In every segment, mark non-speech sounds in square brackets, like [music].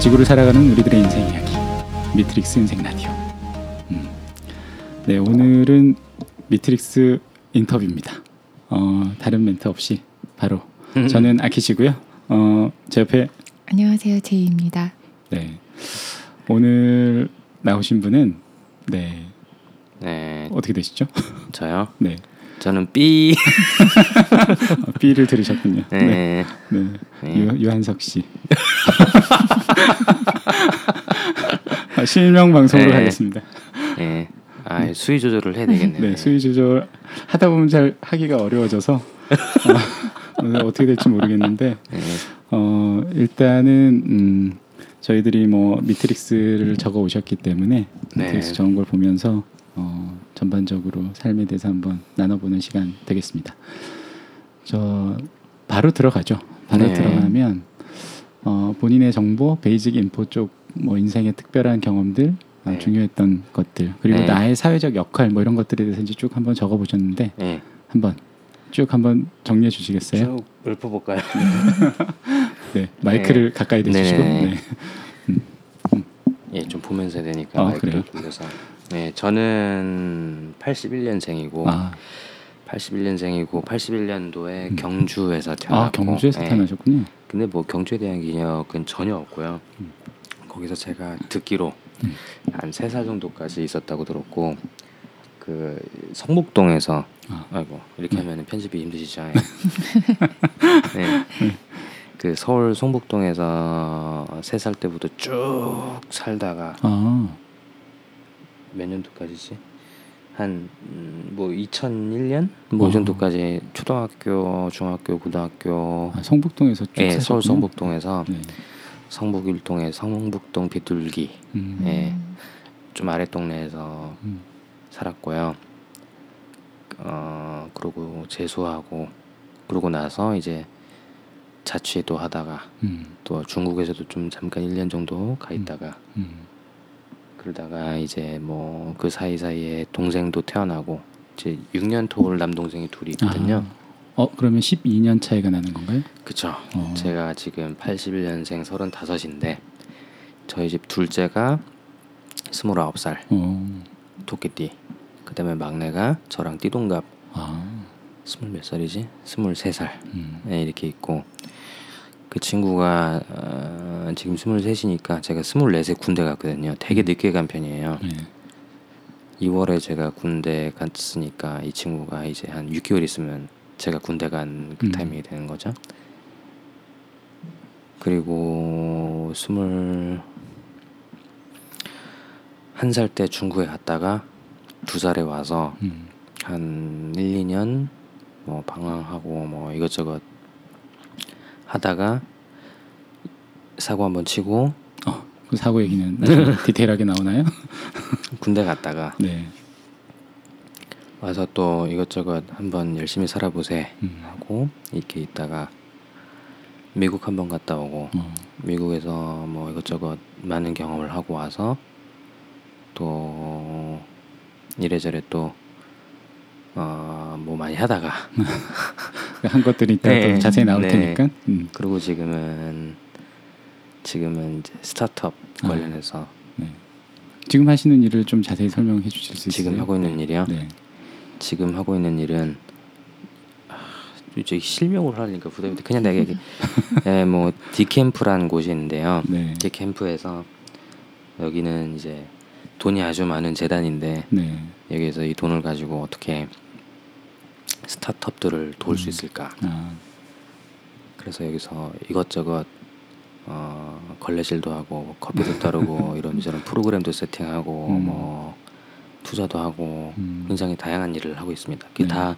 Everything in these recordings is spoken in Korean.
지구를 살아가는 우리들의 인생 이야기 미트릭스 인생 라디오. 음. 네 오늘은 미트릭스 인터뷰입니다. 어, 다른 멘트 없이 바로 저는 아키시고요. 어, 제 옆에 안녕하세요 제이입니다. 네 오늘 나오신 분은 네 네, 어떻게 되시죠? 저요. 네 저는 B. 어, B를 들으셨군요. 네, 네, 네. 네. 유, 유한석 씨. [laughs] 아, 실명 방송으로 네. 하겠습니다. 네. 아, 수위 조절을 해야 되겠네요. 네, 수위 조절 하다 보면 잘 하기가 어려워져서 어, 어떻게 될지 모르겠는데 네. 어, 일단은 음, 저희들이 뭐 미트릭스를 적어 오셨기 때문에 네. 미트릭스 적은 걸 보면서 어, 전반적으로 삶에 대해서 한번 나눠보는 시간 되겠습니다. 저 바로 들어가죠. 바로 네. 들어가면 어, 본인의 정보, basic info 쪽 뭐 인생의 특별한 경험들, 아, 네. 중요했던 것들 그리고 네. 나의 사회적 역할 뭐 이런 것들에 대해서 이제 쭉 한번 적어보셨는데 네. 한번 쭉 한번 정리해 주시겠어요? 쭉 읊어볼까요? [laughs] 네, 마이크를 가까이 대주시고. 네네. 네. 예, 좀 보면서 되니까 아, 마이크를 그래요? 돌려서. 네, 저는 81년생이고 아, 81년생이고 81년도에 음. 경주에서 태어났고. 아 경주에서 네. 태어나셨군요. 근데 뭐 경주에 대한 기억은 전혀 없고요. 음. 거기서 제가 듣기로 음. 한세 살 정도까지 있었다고 들었고 그 성북동에서 아. 아이고 이렇게 네. 하면 편집이 힘드시죠. [laughs] 네. 그 서울 성북동에서 세 살 때부터 쭉 살다가 아, 몇 년도까지지? 한뭐 2001년 뭐 어. 이 정도까지 초등학교, 중학교, 고등학교 아, 성북동에서 쭉 예, 서울 사셨군요. 성북동에서 네. 성북일동에 성북동 비둘기 음. 네. 좀 아래 동네에서 음. 살았고요. 어 그러고 재수하고 그러고 나서 이제 자취도 하다가 음. 또 중국에서도 좀 잠깐 1년 정도 가 있다가 음. 그러다가 이제 뭐 그 사이 사이에 동생도 태어나고 이제 6년 터울 남동생이 둘이 있거든요. 아, 어 그러면 12년 차이가 나는 건가요? 그쵸. 어. 제가 지금 81년생 35인데 저희 집 둘째가 29살 어. 토끼띠 그다음에 막내가 저랑 띠동갑 아. 스물 몇 살이지? 23살 음. 네, 이렇게 있고 그 친구가 어, 지금 23이니까 제가 24세 군대 갔거든요. 되게 늦게 간 편이에요. 네. 2월에 제가 군대 갔으니까 이 친구가 이제 한 6개월 있으면 제가 군대 간그 음. 타이밍이 되는 거죠. 그리고 스물 한 살 때 중국에 갔다가 두 살에 와서 음. 한 1, 2년 뭐 방황하고 뭐 이것저것 하다가 사고 한번 치고 어, 그 사고 얘기는 [laughs] 디테일하게 나오나요? [laughs] 군대 갔다가 네. 와서 또 이것저것 한번 열심히 살아보세 음. 하고 이렇게 있다가 미국 한번 갔다 오고 어. 미국에서 뭐 이것저것 많은 경험을 하고 와서 또 이래저래 또 어, 뭐 많이 하다가 [laughs] [laughs] 한 것들이 이따 네. 또 자세히 나올 네. 테니까. 음. 그리고 지금은 지금은 이제 스타트업 아. 관련해서 네. 지금 하시는 일을 좀 자세히 설명해 주실 수 있어요? 지금 하고 있는 일이요. 네. 지금 하고 있는 일은 아, 이제 실명으로 하려니까 부담이 돼. 그냥 내가 얘기. 예, [laughs] 뭐 디캠프라는 곳이 있는데요. 네. 디캠프에서 여기는 이제 돈이 아주 많은 재단인데 네. 여기에서 이 돈을 가지고 어떻게 스타트업들을 도울 수 음. 있을까? 아. 그래서 여기서 이것저것 어, 걸레질도 하고 커피도 따르고 [laughs] 이런 저런 프로그램도 세팅하고 음. 뭐 투자도 하고 음. 굉장히 다양한 일을 하고 있습니다. 그게 네. 다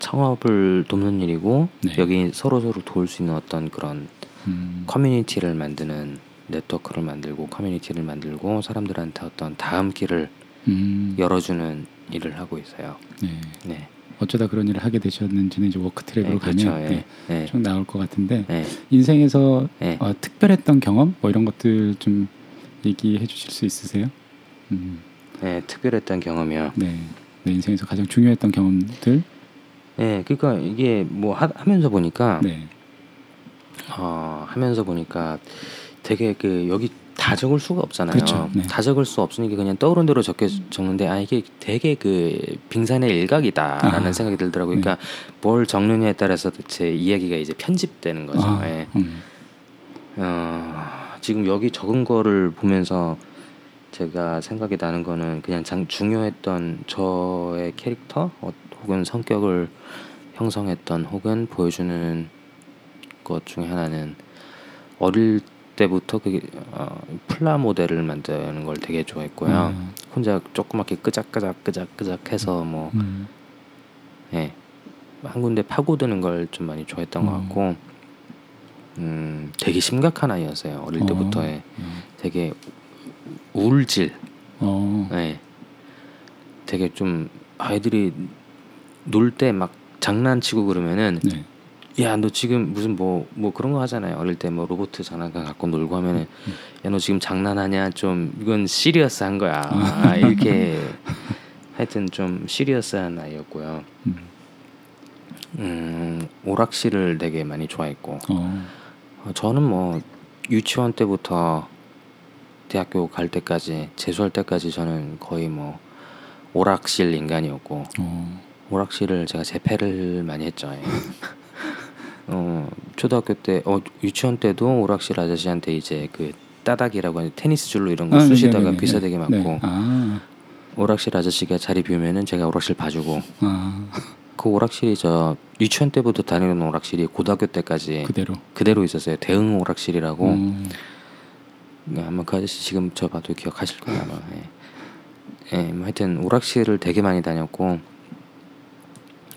창업을 돕는 일이고 네. 여기 서로 서로 도울 수 있는 어떤 그런 음. 커뮤니티를 만드는 네트워크를 만들고 커뮤니티를 만들고 사람들한테 어떤 다음 길을 음. 열어주는 일을 하고 있어요. 네. 네, 어쩌다 그런 일을 하게 되셨는지는 이제 work track으로 네, 그렇죠. 가면 네, 예, 네, 쭉 나올 것 같은데 네, 인생에서 네. 어, 특별했던 경험 뭐 이런 것들 좀 얘기해 주실 수 있으세요? 음. 네, 특별했던 경험이요. 네. 내 인생에서 가장 중요했던 경험들. 네, 그러니까 이게 뭐 하, 하면서 보니까 네. 어, 하면서 보니까 되게 그 여기 다 적을 수가 없잖아요. 그렇죠. 네. 다 적을 수 없으니까 그냥 떠오른 대로 적게 적는데 아 이게 되게 그 빙산의 일각이다라는 아. 생각이 들더라고요. 그러니까 뭘 적느냐에 따라서 제 이야기가 이제 편집되는 거죠. 아, 예. 음. 어, 지금 여기 적은 거를 보면서 제가 생각이 나는 거는 그냥 장, 중요했던 저의 캐릭터 어, 혹은 성격을 형성했던 혹은 보여주는 것 중에 하나는 어릴 때부터 그 어, 플라 모델을 만드는 걸 되게 좋아했고요. 음. 혼자 조그맣게 끄작끄작 끄작끄작 해서 뭐 음. 예. 한 군데 파고드는 걸 좀 많이 좋아했던 것 음. 같고 음, 되게 심각한 아이였어요. 어릴 어. 때부터의 음. 되게 우울질. 어. 예. 되게 좀 아이들이 놀 때 막 장난치고 그러면은 네. 야 너 지금 무슨 뭐뭐 그런 거 하잖아요. 어릴 때 뭐 로봇 장난감 갖고 놀고 하면은 야 너 지금 장난하냐 좀 이건 시리어스한 거야. 아, 이렇게 [laughs] 하여튼 좀 시리어스한 아이였고요. 음. 음, 오락실을 되게 많이 좋아했고 어. 어, 저는 뭐 유치원 때부터 대학교 갈 때까지 재수할 때까지 저는 거의 뭐 오락실 인간이었고 어. 오락실을 제가 재패를 많이 했죠. 예. [laughs] 어, 초등학교 때, 어, 유치원 때도 오락실 아저씨한테 이제 그 따닥이라고 하는 테니스 줄로 이런 거 아, 쑤시다가 네네네. 비싸되게 맞고 네. 아. 오락실 아저씨가 자리 비우면은 제가 오락실 봐주고 아. 그 오락실이 저 유치원 때부터 다니는 오락실이 고등학교 때까지 그대로. 그대로 있었어요. 대응 오락실이라고. 음. 네, 아마 그 아저씨 지금 저 봐도 기억하실 거예요 아마. 예. 예, 뭐 하여튼 오락실을 되게 많이 다녔고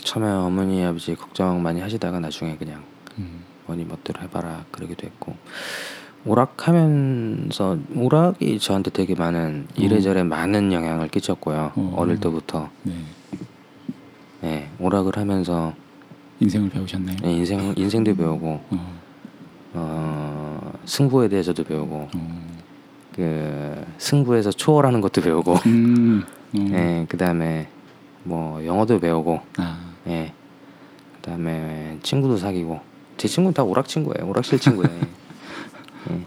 처음에 어머니 아버지 걱정 많이 하시다가 나중에 그냥 음. 어머니 멋대로 해봐라 그러기도 했고 오락하면서 오락이 저한테 되게 많은 이래저래 많은 영향을 끼쳤고요 어. 어릴 때부터 네. 예, 오락을 하면서 인생을 배우셨나요? 예, 인생 인생도 배우고 어. 어, 승부에 대해서도 배우고 어. 그 승부에서 초월하는 것도 배우고 음. 어. 예, 그다음에 뭐 영어도 배우고 아. 예. 그다음에 친구도 사귀고 제 친구는 다 오락 친구예요. 오락실 친구예요. [laughs] 예.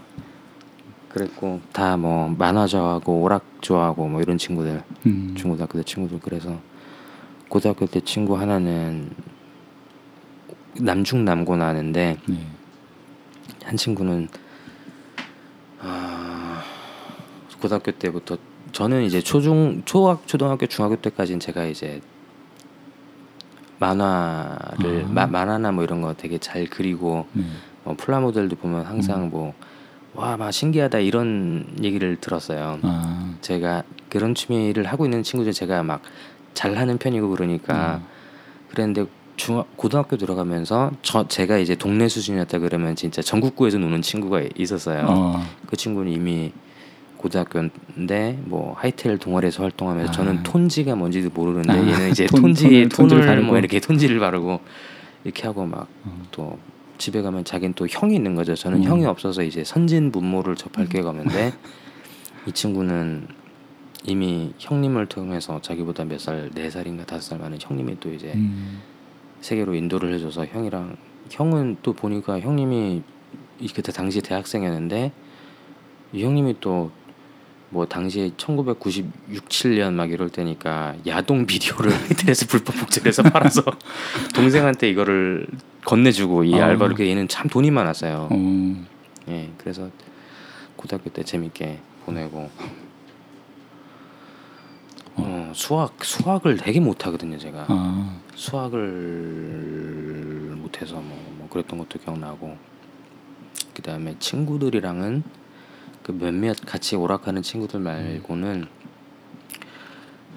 그랬고 다 뭐 만화 좋아하고 오락 좋아하고 뭐 이런 친구들 음. 중고등학교 때 친구들 그래서 고등학교 때 친구 하나는 남중 남고 나는데 네. 한 친구는 아, 고등학교 때부터 저는 이제 초중 초학 초등학교 중학교 때까지는 제가 이제 만화를 아. 마, 만화나 뭐 이런 거 되게 잘 그리고 네. 뭐 플라모델도 보면 항상 음. 뭐 와 막 신기하다 이런 얘기를 들었어요. 아. 제가 그런 취미를 하고 있는 친구들 제가 막 잘하는 편이고 그러니까 음. 그랬는데 중 고등학교 들어가면서 저 제가 이제 동네 수준이었다 그러면 진짜 전국구에서 노는 친구가 있었어요. 어. 그 친구는 이미 고등학교인데 뭐 하이텔 동아리에서 활동하면서 아. 저는 톤지가 뭔지도 모르는데 아, 얘는 이제 톤- 톤지에 톤을- 바르고. 뭐 이렇게 톤지를 바르고 이렇게 하고 막또 어. 집에 가면 자기는 또 형이 있는 거죠. 저는 음. 형이 없어서 이제 선진 분모를 접할 기회가 없는데 이 친구는 이미 형님을 통해서 자기보다 몇 살, 네 살인가 다섯 살 많은 형님이 또 이제 음. 세계로 인도를 해줘서 형이랑 형은 또 보니까 형님이 이 그때 당시 대학생이었는데 이 형님이 또 뭐 당시에 1996, 7년 막 이럴 때니까 야동 비디오를 [laughs] 인터넷에 불법 복제해서 팔아서 [laughs] 동생한테 이거를 건네주고 이 어. 알바를 그 얘는 참 돈이 많았어요. 어. 예, 그래서 고등학교 때 재밌게 보내고 어, 수학 수학을 되게 못하거든요 제가. 아. 수학을 못해서 뭐, 뭐 그랬던 것도 기억나고 그 다음에 친구들이랑은 그 몇몇 같이 오락하는 친구들 말고는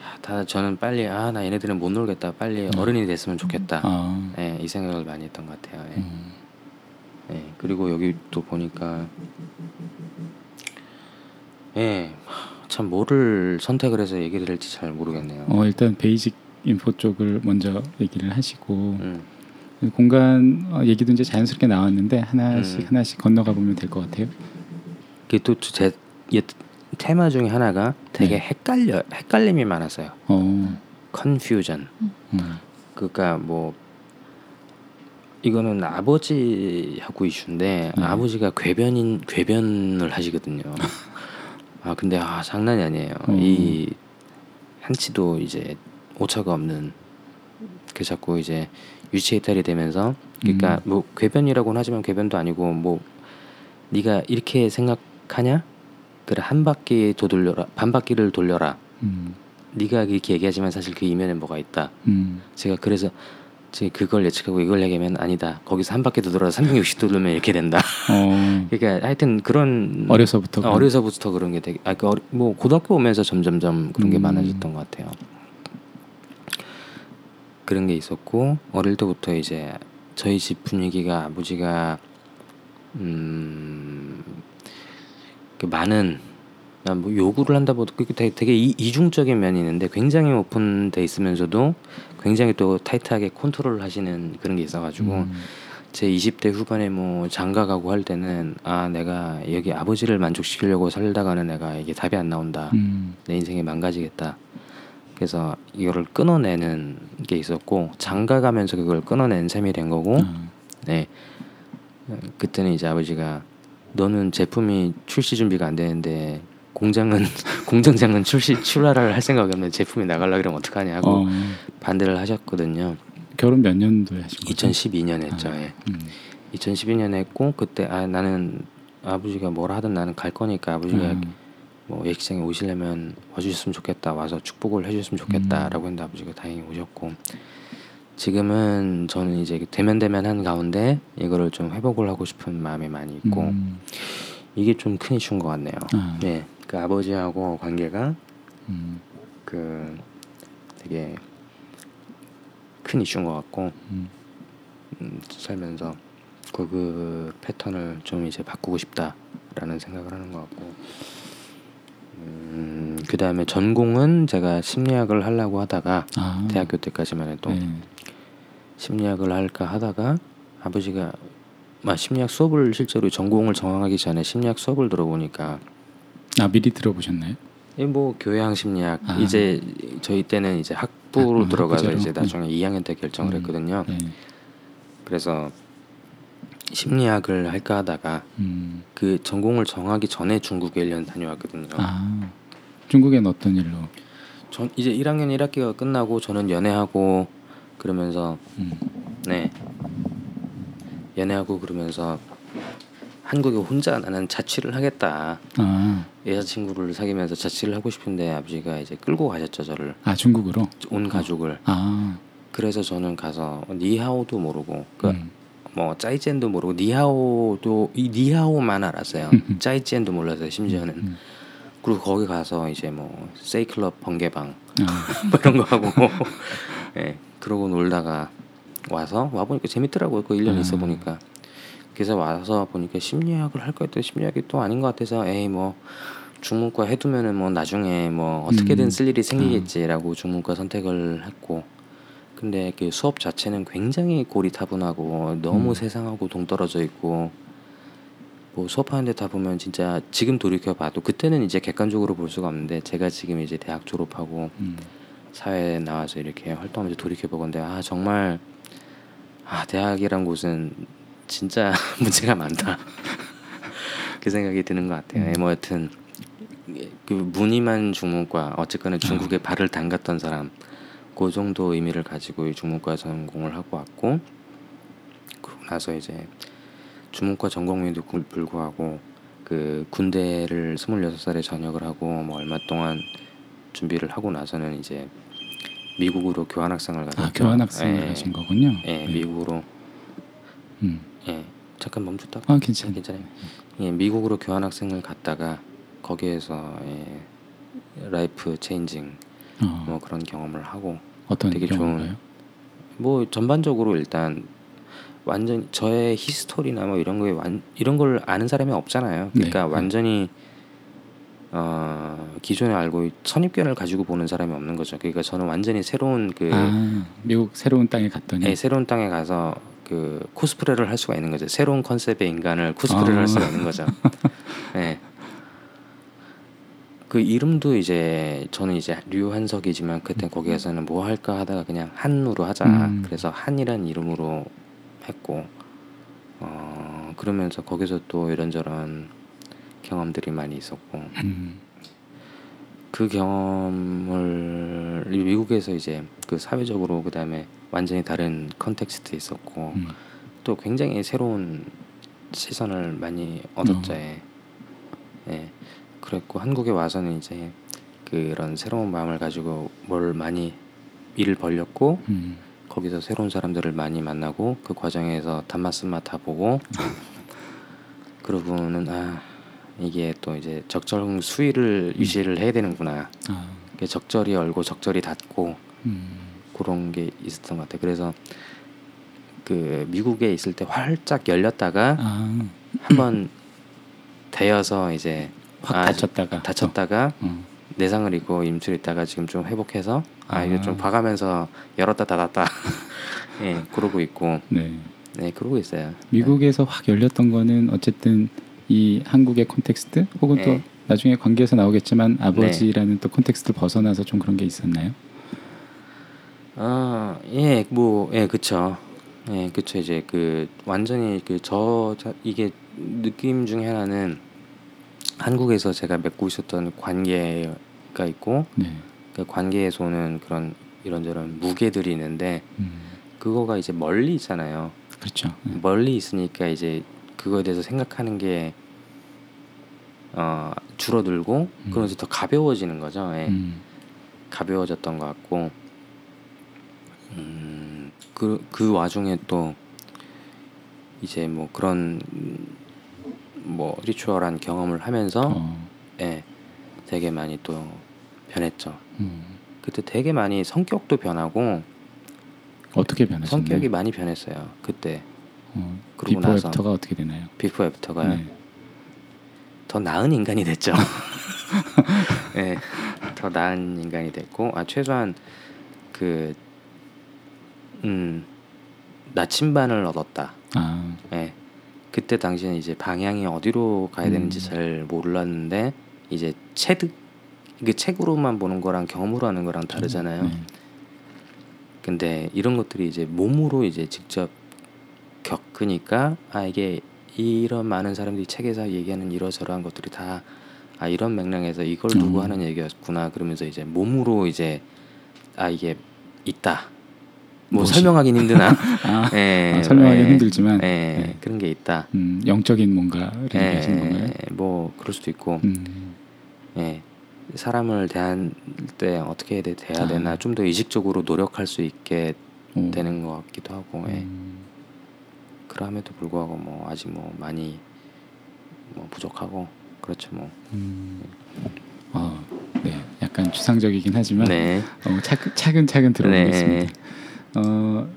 아, 다 저는 빨리 아 나 얘네들은 못 놀겠다 빨리 어른이 됐으면 좋겠다 아. 예, 이 생각을 많이 했던 것 같아요 예. 음. 예, 그리고 여기 또 보니까 예, 참 뭐를 선택을 해서 얘기를 할지 잘 모르겠네요 어 일단 basic info 쪽을 먼저 얘기를 하시고 음, 공간 어, 얘기도 이제 자연스럽게 나왔는데 하나씩 음. 하나씩 건너가 보면 될 것 같아요. 그게 또 제 테마 중에 하나가 되게 네. 헷갈려 헷갈림이 많았어요. 어. confusion. 음. 그러니까 뭐 이거는 아버지하고 이슈인데 네. 아버지가 궤변인 궤변을 하시거든요. [laughs] 아 근데 아 장난이 아니에요. 음. 이 한치도 이제 오차가 없는 그 자꾸 이제 유치 이탈이 되면서 그러니까 음. 뭐 궤변이라고는 하지만 궤변도 아니고 뭐 네가 이렇게 생각 하냐? 그래 한 바퀴 더 돌려라 반 바퀴를 돌려라. 음. 네가 이렇게 얘기하지만 사실 그 이면에 뭐가 있다. 음. 제가 그래서 제가 그걸 예측하고 이걸 얘기하면 아니다. 거기서 한 바퀴 더 돌아서 360도 돌면 이렇게 된다. 어. [laughs] 그러니까 하여튼 그런 어려서부터 어, 어려서부터 그런 게 되게 아, 그 어리, 뭐 고등학교 오면서 점점점 그런 게 음. 많아졌던 것 같아요. 그런 게 있었고 어릴 때부터 이제 저희 집 분위기가 아버지가 음, 그 많은 아, 뭐 요구를 한다 보다 그게 되게, 되게 이, 이중적인 면이 있는데 굉장히 오픈돼 있으면서도 굉장히 또 타이트하게 컨트롤 하시는 그런 게 있어가지고 음. 제 20대 후반에 뭐 장가 가고 할 때는 아 내가 여기 아버지를 만족시키려고 살다가는 내가 이게 답이 안 나온다 음. 내 인생이 망가지겠다 그래서 이거를 끊어내는 게 있었고 장가 가면서 그걸 끊어낸 셈이 된 거고 아. 네 그때는 이제 아버지가 너는 제품이 출시 준비가 안 되는데 공장은 [laughs] 공정장은 출시 출하를 할 생각이 없는데 제품이 나가려 그러면 어떡하냐 하고 어. 반대를 하셨거든요. 결혼 몇 년도에 하신 거죠? 2012년에 했죠. 아. 예. 음. 2012년에 했고 그때 아 나는 아버지가 뭐라 하든 나는 갈 거니까 아버지가 음. 뭐 예식장에 오시려면 와주셨으면 좋겠다 와서 축복을 해주셨으면 좋겠다라고 했는데 아버지가 다행히 오셨고 지금은 저는 이제 대면 대면한 가운데 이거를 좀 회복을 하고 싶은 마음이 많이 있고 음. 이게 좀 큰 이슈인 것 같네요. 아. 네, 그 아버지하고 관계가 음. 그 되게 큰 이슈인 것 같고 음. 음, 살면서 그, 그 패턴을 좀 이제 바꾸고 싶다라는 생각을 하는 것 같고 음, 그 다음에 전공은 제가 심리학을 하려고 하다가 아. 대학교 때까지만 해도 네. 심리학을 할까 하다가 아버지가 아, 심리학 수업을 실제로 전공을 정하기 전에 심리학 수업을 들어보니까 아 미리 들어보셨나요? 이뭐 교양 심리학 아. 이제 저희 때는 이제 학부로 아, 들어가서 학부제로? 이제 나중에 2학년 때 결정을 음. 했거든요. 네. 그래서 심리학을 할까 하다가 음. 그 전공을 정하기 전에 중국에 1년 다녀왔거든요. 아 중국엔 어떤 일로? 전 이제 1학년 1학기가 끝나고 저는 연애하고 그러면서 음. 네. 연애하고 그러면서 한국에 혼자 나는 자취를 하겠다. 아, 여자친구를 사귀면서 자취를 하고 싶은데 아버지가 이제 끌고 가셨죠 저를. 아 중국으로? 온 가족을. 아, 그래서 저는 가서 니하오도 모르고 그 음. 뭐 짜이젠도 모르고 니하오도 이 니하오만 알았어요. 음. 짜이젠도 몰랐어요 심지어는. 음. 그리고 거기 가서 이제 뭐 세이클럽 번개방 아, [laughs] 뭐 이런 거 하고. [laughs] 예 그러고 놀다가 와서 와 보니까 재밌더라고요 그 1년 아. 있어 보니까 그래서 와서 보니까 심리학을 할거 했더니 심리학이 또 아닌 것 같아서 에이 뭐 중문과 해두면은 뭐 나중에 뭐 어떻게든 음. 쓸 일이 생기겠지라고 중문과 선택을 했고 근데 그 수업 자체는 굉장히 고리타분하고 너무 음. 세상하고 동떨어져 있고 뭐 수업하는데 다 보면 진짜 지금 돌이켜 봐도 그때는 이제 객관적으로 볼 수가 없는데 제가 지금 이제 대학 졸업하고 음. 사회에 나와서 이렇게 활동하면서 돌이켜 보건데 아 정말 아 대학이란 곳은 진짜 [laughs] 문제가 많다 [laughs] 그 생각이 드는 것 같아요. 음. 예, 뭐 여튼 그 무늬만 중문과 어쨌거나 중국에 발을 담갔던 사람 그 정도 의미를 가지고 이 중문과 전공을 하고 왔고 그러고 나서 이제 중문과 전공에도 불구하고 그 군대를 26살에 전역을 하고 뭐 얼마 동안 준비를 하고 나서는 이제 미국으로 교환 학생을 가서 아 교환 학생을 예, 하신 거군요. 예, 네. 미국으로 음. 예 잠깐 멈췄다. 아 괜찮아요. 괜찮아요. 예, 미국으로 교환 학생을 갔다가 거기에서 예, life changing 어, 뭐 그런 경험을 하고 어떤 되게 경우인가요? 뭐 전반적으로 일단 완전 저의 히스토리나 뭐 이런 거에 완 이런 걸 아는 사람이 없잖아요. 그러니까 네. 완전히 어 기존에 알고 있- 선입견을 가지고 보는 사람이 없는 거죠. 그러니까 저는 완전히 새로운 그 아 미국 새로운 땅에 갔더니 예, 새로운 땅에 가서 그 코스프레를 할 수가 있는 거죠. 새로운 컨셉의 인간을 코스프레를 아. 할 수가 있는 거죠. 예. [laughs] 그 이름도 이제 저는 이제 류한석이지만 그때 거기에서는 뭐 할까 하다가 그냥 한으로 하자. 음. 그래서 한이란 이름으로 했고 어 그러면서 거기서 또 이런저런 경험들이 많이 있었고 음. 그 경험을 미국에서 이제 그 사회적으로 그 다음에 완전히 다른 컨텍스트에 있었고 음. 또 굉장히 새로운 시선을 많이 얻었죠. 어. 예. 예. 그랬고 한국에 와서는 이제 그런 새로운 마음을 가지고 뭘 많이 일을 벌렸고 음. 거기서 새로운 사람들을 많이 만나고 그 과정에서 단맛 쓴맛 다 보고 [laughs] 그러고는 아 이게 또 이제 적정 수위를 유지를 해야 되는구나. 아. 적절히 열고 적절히 닫고 음. 그런 게 있었던 것 같아요. 그래서 그 미국에 있을 때 활짝 열렸다가 아. 한번 대여서 이제 확 아, 다쳤다가 다쳤다가 또. 어. 내상을 입고 임술 있다가 지금 좀 회복해서 아 아. 좀 봐가면서 열었다 닫았다 [laughs] 예 그러고 있고 네. 네 그러고 있어요. 미국에서 확 열렸던 거는 어쨌든 이 한국의 콘텍스트 혹은 또 네. 나중에 관계에서 나오겠지만 아버지라는 또 콘텍스트를 벗어나서 좀 그런 게 있었나요? 아 예 뭐 예 그쵸 예 그쵸 이제 그 완전히 그 저 이게 느낌 중에 하나는 한국에서 제가 맺고 있었던 관계가 있고 네. 그 관계에서 오는 그런 이런저런 무게들이 있는데 음. 그거가 이제 멀리 있잖아요. 그렇죠. 네. 멀리 있으니까 이제 그거에 대해서 생각하는 게 어, 줄어들고 음. 그러면서 더 가벼워지는 거죠. 예. 음. 가벼워졌던 것 같고 음, 그, 그 와중에 또 이제 뭐 그런 음, 뭐 ritual한 경험을 하면서 어. 예, 되게 많이 또 변했죠. 음. 그때 되게 많이 성격도 변하고 어떻게 변하셨나요? 성격이 많이 변했어요. 그때 어, 그러고 before 나서. after가 어떻게 되나요? 비포 애프터가 네. 더 나은 인간이 됐죠. 예, [laughs] 더 나은 인간이 됐고, 아 최소한 그 음, 나침반을 얻었다. 아, 예, 그때 당시에는 이제 방향이 어디로 가야 되는지 음. 잘 몰랐는데 이제 체득 이게 책으로만 보는 거랑 경험으로 하는 거랑 다르잖아요. 네. 근데 이런 것들이 이제 몸으로 이제 직접 겪으니까 아 이게 이런 많은 사람들이 책에서 얘기하는 이러저러한 것들이 다 아 이런 맥락에서 이걸 두고 음. 하는 얘기였구나 그러면서 이제 몸으로 이제 아 이게 있다 뭐? 설명하긴 힘드나 [laughs] 아, [laughs] 예, 아, 설명하기 예, 힘들지만 예, 네. 그런 게 있다 음, 영적인 뭔가를 얘기하시는 건가요? 예, 뭐 그럴 수도 있고 음, 예 사람을 대할 때 어떻게 해야 돼- 돼야 아. 되나 좀더 의식적으로 노력할 수 있게 오. 되는 것 같기도 하고 예. 음, 그럼에도 불구하고 뭐 아직 뭐 많이 뭐 부족하고 그렇죠 뭐. 음. 어, 네, 약간 추상적이긴 하지만 네. 어, 차근, 차근차근 들어보겠습니다. 네. 어,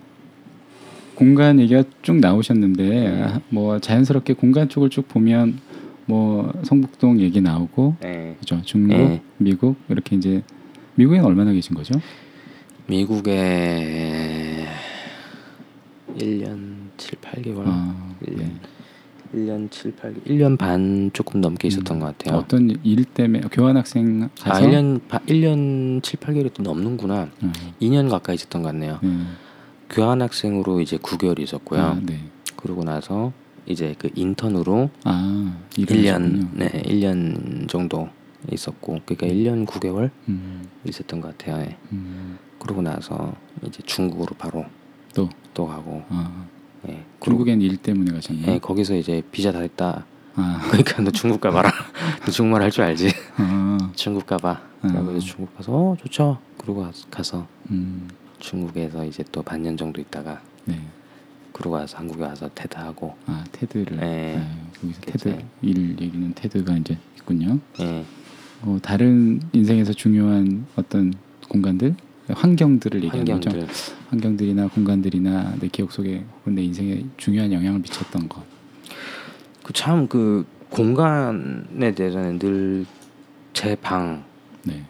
공간 얘기가 쭉 나오셨는데 네. 아, 뭐 자연스럽게 공간 쪽을 쭉 보면 뭐 성북동 얘기 나오고 네. 그죠 중국, 네. 미국 이렇게 이제 미국에는 얼마나 계신 거죠? 미국에 1년 7, 8개월. 아, 일 네. 1년 7, 8 1년 반 조금 넘게 있었던 음, 것 같아요. 어떤 일 때문에 교환 학생 아, 가서 1년 바, 1년 7, 8개월이 또 넘는구나. 어, 2년 가까이 있었던 것 같네요. 네. 교환 학생으로 이제 9개월 있었고요. 아, 네. 그러고 나서 이제 그 인턴으로 아, 일을 1년 하셨군요. 네, 1년 정도 있었고 그러니까 1년 9개월 음, 있었던 것 같아요. 예. 음, 그러고 나서 이제 중국으로 바로 또 또 가고 아, 예. 중국엔 일 때문에 가셨나요? 예, 거기서 이제 비자 다 됐다. 아, [laughs] 그러니까 너 중국 가봐라. [laughs] 너 중국말 할 줄 알지? 아, 중국 가봐. 음. 그러고 이제 중국 가서 어 좋죠. 그러고 가서, 음, 중국에서 이제 또 반년 정도 있다가 네. 그러고 와서 한국에 와서 테드 하고 아 테드를 네. 아, 거기서 그치. 테드 일 얘기는 테드가 이제 있군요. 예. 어, 다른 인생에서 중요한 어떤 공간들, 환경들을 얘기하는 거죠. 환경들 환경들이나 공간들이나 내 기억 속에 혹은 내 인생에 중요한 영향을 미쳤던 것. 그참그 공간에 대해서는 늘 제 방이 네.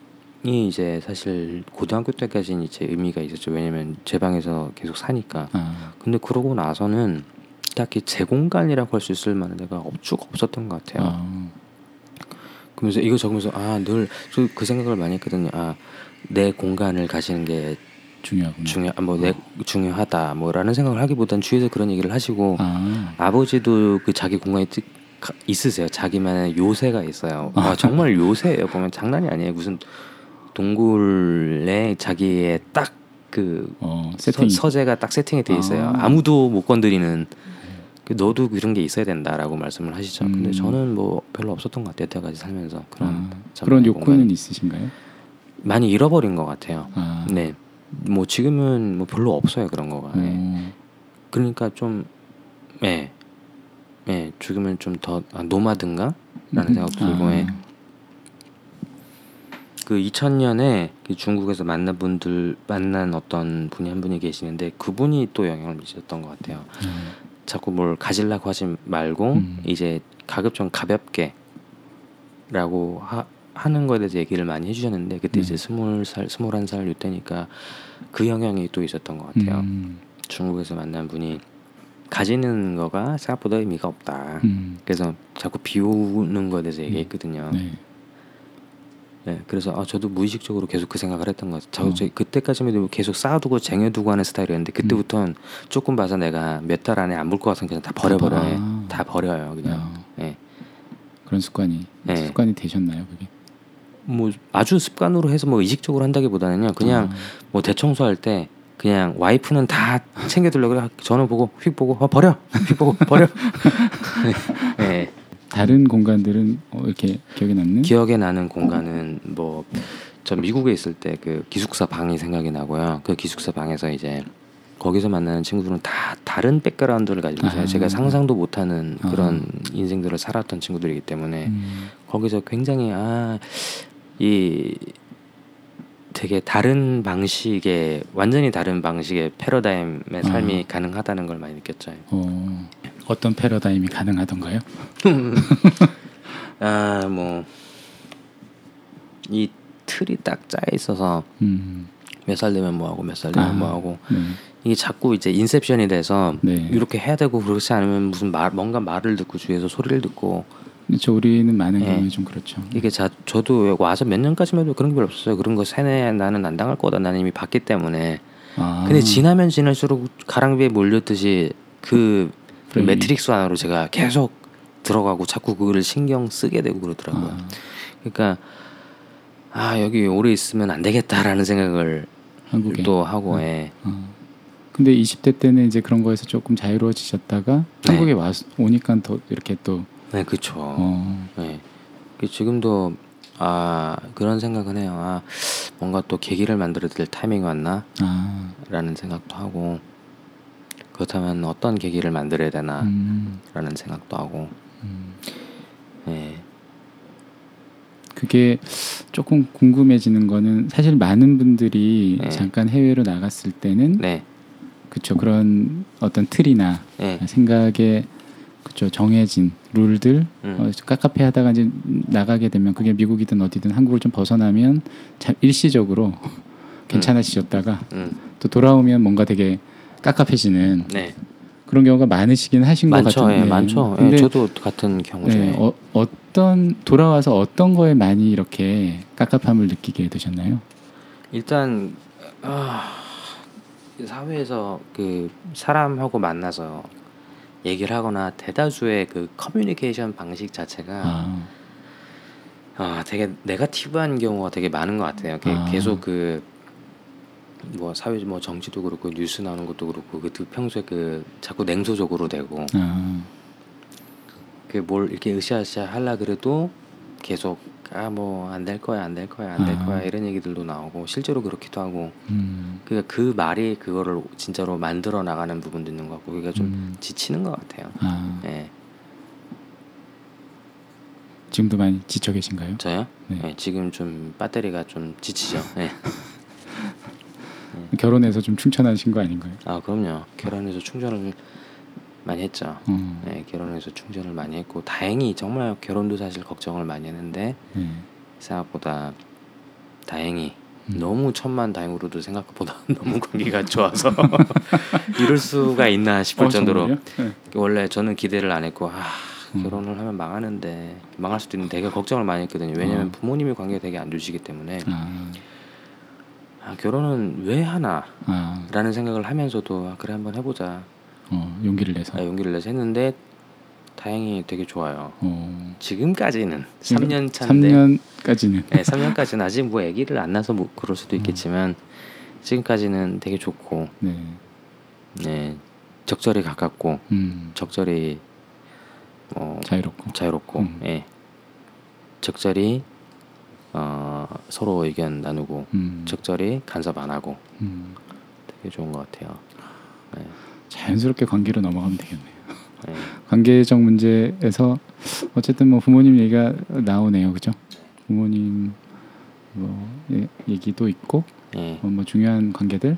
이제 사실 고등학교 때까지는 이제 의미가 있었죠. 왜냐면 제 방에서 계속 사니까. 아, 근데 그러고 나서는 딱히 제 공간이라고 할 수 있을 만한 데가 없쭉 없었던 것 같아요. 아, 그러면서 이거 적으면서 아 늘 그 생각을 많이 했거든요. 아 내 공간을 가지는 게 중요하군요. 중요 뭐내 중요하다 뭐라는 생각을 하기보단 주위에서 그런 얘기를 하시고 아, 아버지도 그 자기 공간이 tích- 가- 있으세요. 자기만의 요새가 있어요. 아, 정말 요새예요. 보면 장난이 아니에요. 무슨 동굴에 자기의 딱그 어, 서재가 딱 세팅이 돼 있어요. 아. 아무도 못 건드리는. 그 너도 그런 게 있어야 된다라고 말씀을 하시죠. 근데 음. 저는 뭐 별로 없었던 것 같아요. 여태까지 살면서 그런 아, 그런 요구는 공간이. 있으신가요? 많이 잃어버린 것 같아요. 아, 네. 뭐 지금은 뭐 별로 없어요 그런 거가. 네. 어, 그러니까 좀, 예, 예, 지금은 좀 더 아, 노마든가라는 음, 생각 들고, 아, 예. 그 2000년에 그 중국에서 만난 분들 만난 어떤 분이 한 분이 계시는데 그분이 또 영향을 미쳤던 것 같아요. 음, 자꾸 뭘 가지려고 하지 말고 음. 이제 가급적 가볍게라고 하, 하는 거에 대해서 얘기를 많이 해주셨는데 그때 네. 이제 스물 살 스물한 살 이때니까 그 영향이 또 있었던 것 같아요. 음, 중국에서 만난 분이 가지는 거가 생각보다 의미가 없다. 음, 그래서 자꾸 비우는 거에 대해서 얘기했거든요. 네. 네. 그래서 아, 저도 무의식적으로 계속 그 생각을 했던 것 같아요. 어. 그때까지만 해도 계속 쌓아두고 쟁여두고 하는 스타일이었는데 그때부터는 조금 봐서 내가 몇 달 안에 안 볼 것 같으면 그냥 다 버려버려요. 아. 다 버려요. 그냥. 어, 예. 그런 습관이 네. 습관이 되셨나요, 그게? 뭐 아주 습관으로 해서 뭐 의식적으로 한다기보다는요. 그냥 아, 뭐 대청소할 때 그냥 와이프는 다 챙겨두려고 그래. 저는 보고 휙 보고 어, 버려. [laughs] 휙 보고 버려. 예. [laughs] 다른 공간들은 어, 이렇게 기억에 남는? 기억에 나는 공간은 뭐 저 미국에 있을 때 그 기숙사 방이 생각이 나고요. 그 기숙사 방에서 이제 거기서 만나는 친구들은 다 다른 백그라운드를 가지고 있어요. 아. 제가 상상도 못하는 아. 그런 인생들을 살았던 친구들이기 때문에 음, 거기서 굉장히 아 이 되게 다른 방식의 완전히 다른 방식의 패러다임의 삶이 가능하다는 걸 많이 느꼈죠. 어, 어떤 패러다임이 가능하던가요? [laughs] 아 뭐 이 틀이 딱 짜 있어서 음, 몇살 되면 뭐 하고 몇 살 되면 아. 뭐 하고 네. 이게 자꾸 이제 inception이 돼서 네. 이렇게 해야 되고 그렇지 않으면 무슨 말 뭔가 말을 듣고 주위에서 소리를 듣고 저 우리는 많은 네. 경우에 좀 그렇죠. 이게 자 저도 와서 몇 년까지만 해도 그런 게 별로 없었어요. 그런 거 세뇌 나는 안 당할 거다. 나는 이미 봤기 때문에. 아, 근데 지나면 지날수록 가랑비에 몰렸듯이 그 프레임이. 매트릭스 안으로 제가 계속 들어가고 자꾸 그거를 신경 쓰게 되고 그러더라고요. 아, 그러니까 아 여기 오래 있으면 안 되겠다라는 생각을 한국에. 또 하고 예. 어. 근데 20대 때는 이제 그런 거에서 조금 자유로워지셨다가 네. 한국에 와 오니까 더 이렇게 또 네, 그렇죠. 어, 네. 그 지금도 아 그런 생각은 해요. 아 뭔가 또 계기를 만들어야 될 타이밍이 왔나라는 아, 생각도 하고 그렇다면 어떤 계기를 만들어야 되나라는 음, 생각도 하고. 음. 네. 그게 조금 궁금해지는 거는 사실 많은 분들이 네. 잠깐 해외로 나갔을 때는 네. 그쵸 그런 어떤 틀이나 네. 생각에 그쵸 정해진 룰들 음. 어, 깝깝해 하다가 이제 나가게 되면 그게 미국이든 어디든 한국을 좀 벗어나면 참 일시적으로 [laughs] 괜찮아지셨다가 음. 또 돌아오면 뭔가 되게 깝깝해지는 네. 그런 경우가 많으시긴 하신 것 많죠. 같은데 예, 많죠. 예, 근데 저도 같은 경우죠. 네, 어, 어떤 돌아와서 어떤 거에 많이 이렇게 깝깝함을 느끼게 되셨나요? 일단 아, 사회에서 그 사람하고 만나서 얘기를 하거나 대다수의 그 커뮤니케이션 방식 자체가 아, 아 되게 네가티브한 경우가 되게 많은 것 같아요. 게- 아. 계속 그 뭐 사회 뭐 정치도 그렇고 뉴스 나오는 것도 그렇고 그 평소에 그 자꾸 냉소적으로 되고 아, 그뭘 이렇게 으쌰으쌰 하려 그래도 계속 아 뭐 안 될 거야 안 될 거야 안될 아. 거야 이런 얘기들도 나오고 실제로 그렇기도 하고 음, 그러니까 그 말이 그거를 진짜로 만들어 나가는 부분도 있는 것 같고 그게 좀 음. 지치는 것 같아요. 아, 예, 지금도 많이 지쳐 계신가요? 저요? 네. 예, 지금 좀 배터리가 좀 지치죠. 예. [laughs] 결혼해서 좀 충전하신 거 아닌가요? 아 그럼요. 결혼해서 충전을 많이 했죠. 어, 네, 결혼해서 충전을 많이 했고 다행히 정말 결혼도 사실 걱정을 많이 했는데 네. 생각보다 다행히 음. 너무 천만 다행으로도 생각보다 [laughs] 너무 관계가 [laughs] 좋아서 [laughs] 이럴 수가 있나 싶을 어, 정도로? 네. 원래 저는 기대를 안 했고 아 음. 결혼을 하면 망하는데 망할 수도 있는데 되게 걱정을 많이 했거든요 왜냐면 어. 부모님이 관계가 되게 안 좋으시기 때문에 아, 아, 결혼은 왜 하나? 아, 라는 생각을 하면서도 아, 그래 한번 해보자 어, 용기를 내서. 아, 용기를 내서 했는데 다행히 되게 좋아요. 어, 지금까지는 지금 3년 차인데 3년까지는. 네, 3년까지는 아직 뭐 아기를 안 낳아서 뭐 그럴 음. 수도 있겠지만 지금까지는 되게 좋고 네. 네, 적절히 가깝고 음, 적절히 뭐 자유롭고. 자유롭고 음. 예. 적절히 어, 서로 의견 나누고 음, 적절히 간섭 안 하고 음, 되게 좋은 것 같아요. 네. 자연스럽게 관계로 넘어가면 되겠네요. 네. 관계적 문제에서 어쨌든 뭐 부모님 얘기가 나오네요, 그죠? 부모님 뭐 예- 얘기도 있고 예. 어, 뭐 중요한 관계들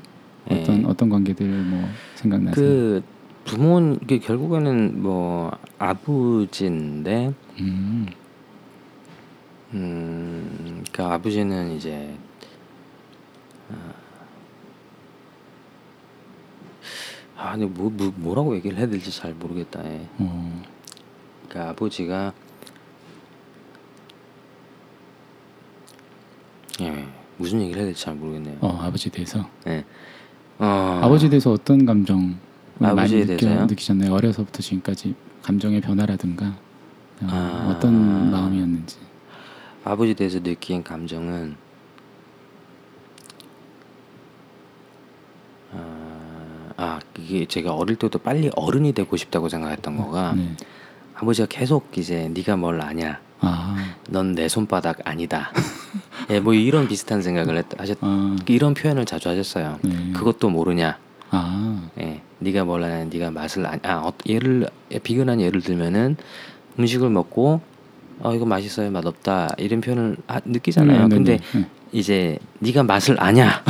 어떤 예. 어떤 관계들 뭐 생각나세요? 그 부모 그 결국에는 뭐 아버지인데 음, 음, 그 아버지는 이제 아, 근데 뭐, 뭐 뭐라고 얘기를 해야 될지 잘 모르겠다. 예. 어, 그 아버지가 예 무슨 얘기를 해야 될지 잘 모르겠네요. 어 아버지에 대해서 예. 어, 아버지에 대해서 어떤 감정 많이 느껴? 느끼셨나요? 어려서부터 지금까지 감정의 변화라든가 어, 아. 어떤 마음이었는지. 아버지에 대해서 느낀 감정은 아, 아 이게 제가 어릴 때도 빨리 어른이 되고 싶다고 생각했던 거가 네. 아버지가 계속 이제 네가 뭘 아냐? 아, 넌내 손바닥 아니다. 예, 뭐 이런 비슷한 생각을 했, 하셨 아, 이런 표현을 자주 하셨어요. 네. 그것도 모르냐? 아, 예, 네가 뭘 아냐? 네가 맛을 아냐 아, 어, 예를 비근한 예를 들면은 음식을 먹고 어 이거 맛있어요. 맛없다. 이런 표현을 하, 느끼잖아요. 네, 네, 근데 네, 네. 이제 네가 맛을 아냐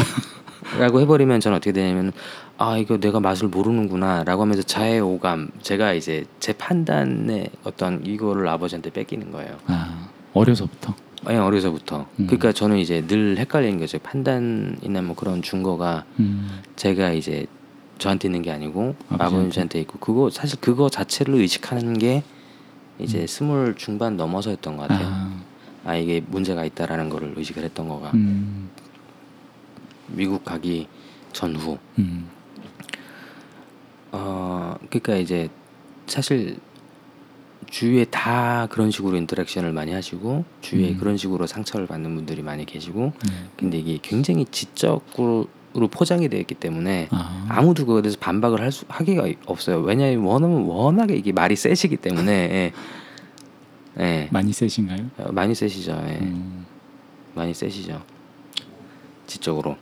라고 해버리면 저는 어떻게 되냐면 아 이거 내가 맛을 모르는구나라고 하면서 자의 오감 제가 이제 제 판단의 어떤 이거를 아버지한테 뺏기는 거예요. 아 어려서부터. 아니 어려서부터. 음. 그러니까 저는 이제 늘 헷갈리는 거죠. 판단이나 뭐 그런 준거가 음, 제가 이제 저한테 있는 게 아니고 아버지한테. 아버지한테 있고 그거 사실 그거 자체를 의식하는 게 이제 음. 스물 중반 넘어서였던 것 같아요. 아, 아 이게 문제가 있다라는 거를 의식을 했던 거가 음, 미국 가기 전후 음, 어 그러니까 이제 사실 주위에 다 그런 식으로 인터랙션을 많이 하시고 주위에 음. 그런 식으로 상처를 받는 분들이 많이 계시고 네. 근데 이게 굉장히 지적으로 포장이 되어 있기 때문에 아, 아무도 그거에 대해서 반박을 할 수, 하기가 없어요. 왜냐하면 워낙 워낙에 이게 말이 세시기 때문에 [laughs] 예. 예. 많이 세신가요? 어, 많이 세시죠. 예. 음, 많이 세시죠. 지적으로.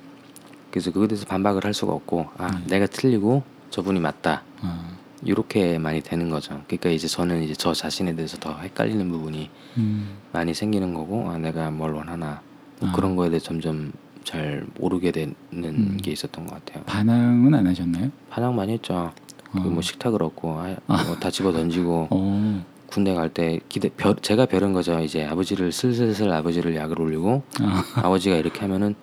그래서 그거에 대해서 반박을 할 수가 없고 아 네. 내가 틀리고 저분이 맞다. 아, 이렇게 많이 되는 거죠. 그러니까 이제 저는 이제 저 자신에 대해서 더 헷갈리는 부분이 음, 많이 생기는 거고 아 내가 뭘 원하나 뭐 아. 그런 거에 대해 서 점점 잘 모르게 되는 음. 게 있었던 것 같아요. 반항은 안 하셨나요? 반항 많이 했죠. 어. 그뭐 식탁을 얻고 아, 뭐 다 집어 던지고 어, 군대 갈 때 기대 별 제가 별은 거죠. 이제 아버지를 슬슬슬 아버지를 약을 올리고 아, 아버지가 이렇게 하면은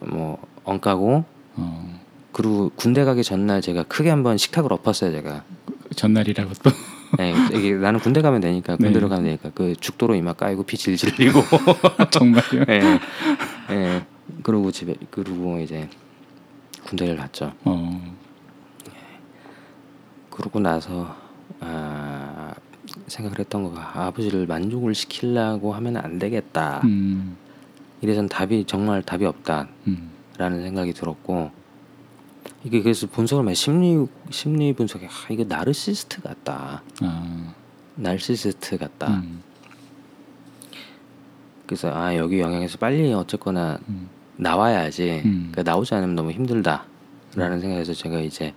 뭐 엉까고 어, 그리고 군대 가기 전날 제가 크게 한번 식탁을 엎었어요 제가. 전날이라고 또. 네, 이게 나는 군대 가면 되니까 군대로 네. 가면 되니까 그 죽도로 이마 까이고 피 질질 흘리고 [laughs] 정말요? 예. 예. 그러고 집에 그러고 이제 군대를 갔죠. 어, 그러고 나서 아 생각을 했던 거가 아, 아버지를 만족을 시키려고 하면 안 되겠다. 음, 이래선 답이 정말 답이 없다라는 음, 생각이 들었고 이게 그래서 분석을 많이 심리 심리 분석에 아, 이거 나르시스트 같다. 아, 날시스트 같다. 음, 그래서 아 여기 영향에서 빨리 어쨌거나 음, 나와야지. 음. 그러니까 나오지 않으면 너무 힘들다라는 생각에서 제가 이제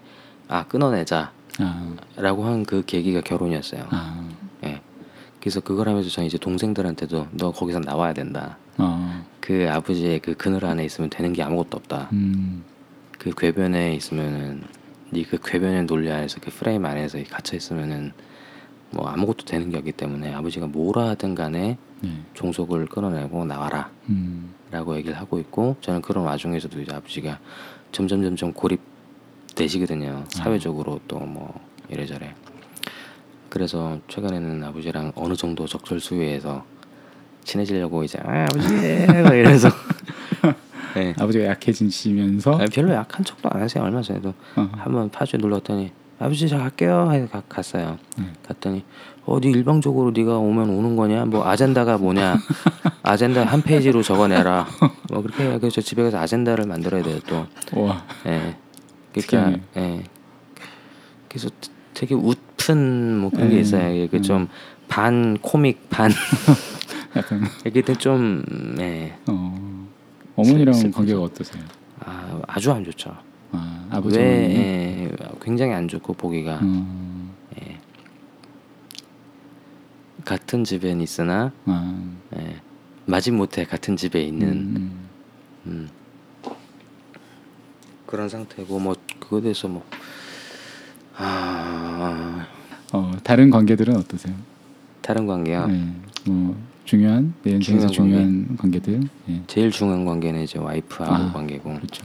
아 끊어내자라고 아, 한그 계기가 결혼이었어요. 아, 예. 그래서 그걸 하면서 저는 이제 동생들한테도 너 거기서 나와야 된다. 어, 그 아버지의 그 그늘 안에 있으면 되는 게 아무것도 없다. 음, 그 궤변에 있으면은 네 그 궤변의 논리 안에서 그 프레임 안에서 갇혀 있으면은 뭐 아무것도 되는 게 없기 때문에 아버지가 뭐라 하든 간에 네, 종속을 끊어내고 나와라. 음, 라고 얘기를 하고 있고 저는 그런 와중에서도 이제 아버지가 점점 점점 고립되시거든요. 사회적으로 또 뭐 이래저래. 그래서 최근에는 아버지랑 어느 정도 적절 수위에서 친해지려고 이제 아, 아버지! 막 이래서 예 [laughs] 네. 아버지가 약해지시면서 아니, 별로 약한 척도 안 하세요. 얼마 전에도 어. 한번 파주에 놀러 갔더니 아버지 저 갈게요. 해서 가- 갔어요. 음. 갔더니 어디 일방적으로 네가 오면 오는 거냐? 뭐 아젠다가 뭐냐? 아젠다 한 페이지로 적어내라. 뭐 그렇게 해요. 그래서 집에 가서 아젠다를 만들어야 돼요 또. 와 예. 그러니까 특이하네. 예. 그래서 되게 웃픈 뭐 그런 게 예. 있어요. 이게 음. 좀 반 코믹 반 [laughs] 약간 이게 좀 예. 어, 어머니랑 슬-. 관계가 어떠세요? 아, 아주 안 좋죠. 아 아버지 왜 예, 굉장히 안 좋고 보기가 음, 예. 같은 집엔 있으나 아, 예. 마지못해 같은 집에 있는 음, 음. 그런 상태고 뭐 그거에 대해서 뭐 아, 어, 다른 관계들은 어떠세요? 다른 관계요. 네, 뭐 중요한 내 인생에서 중요한 중요한 관계 들. 예, 제일 중요한 관계는 이제 와이프하고 아, 관계고. 그렇죠.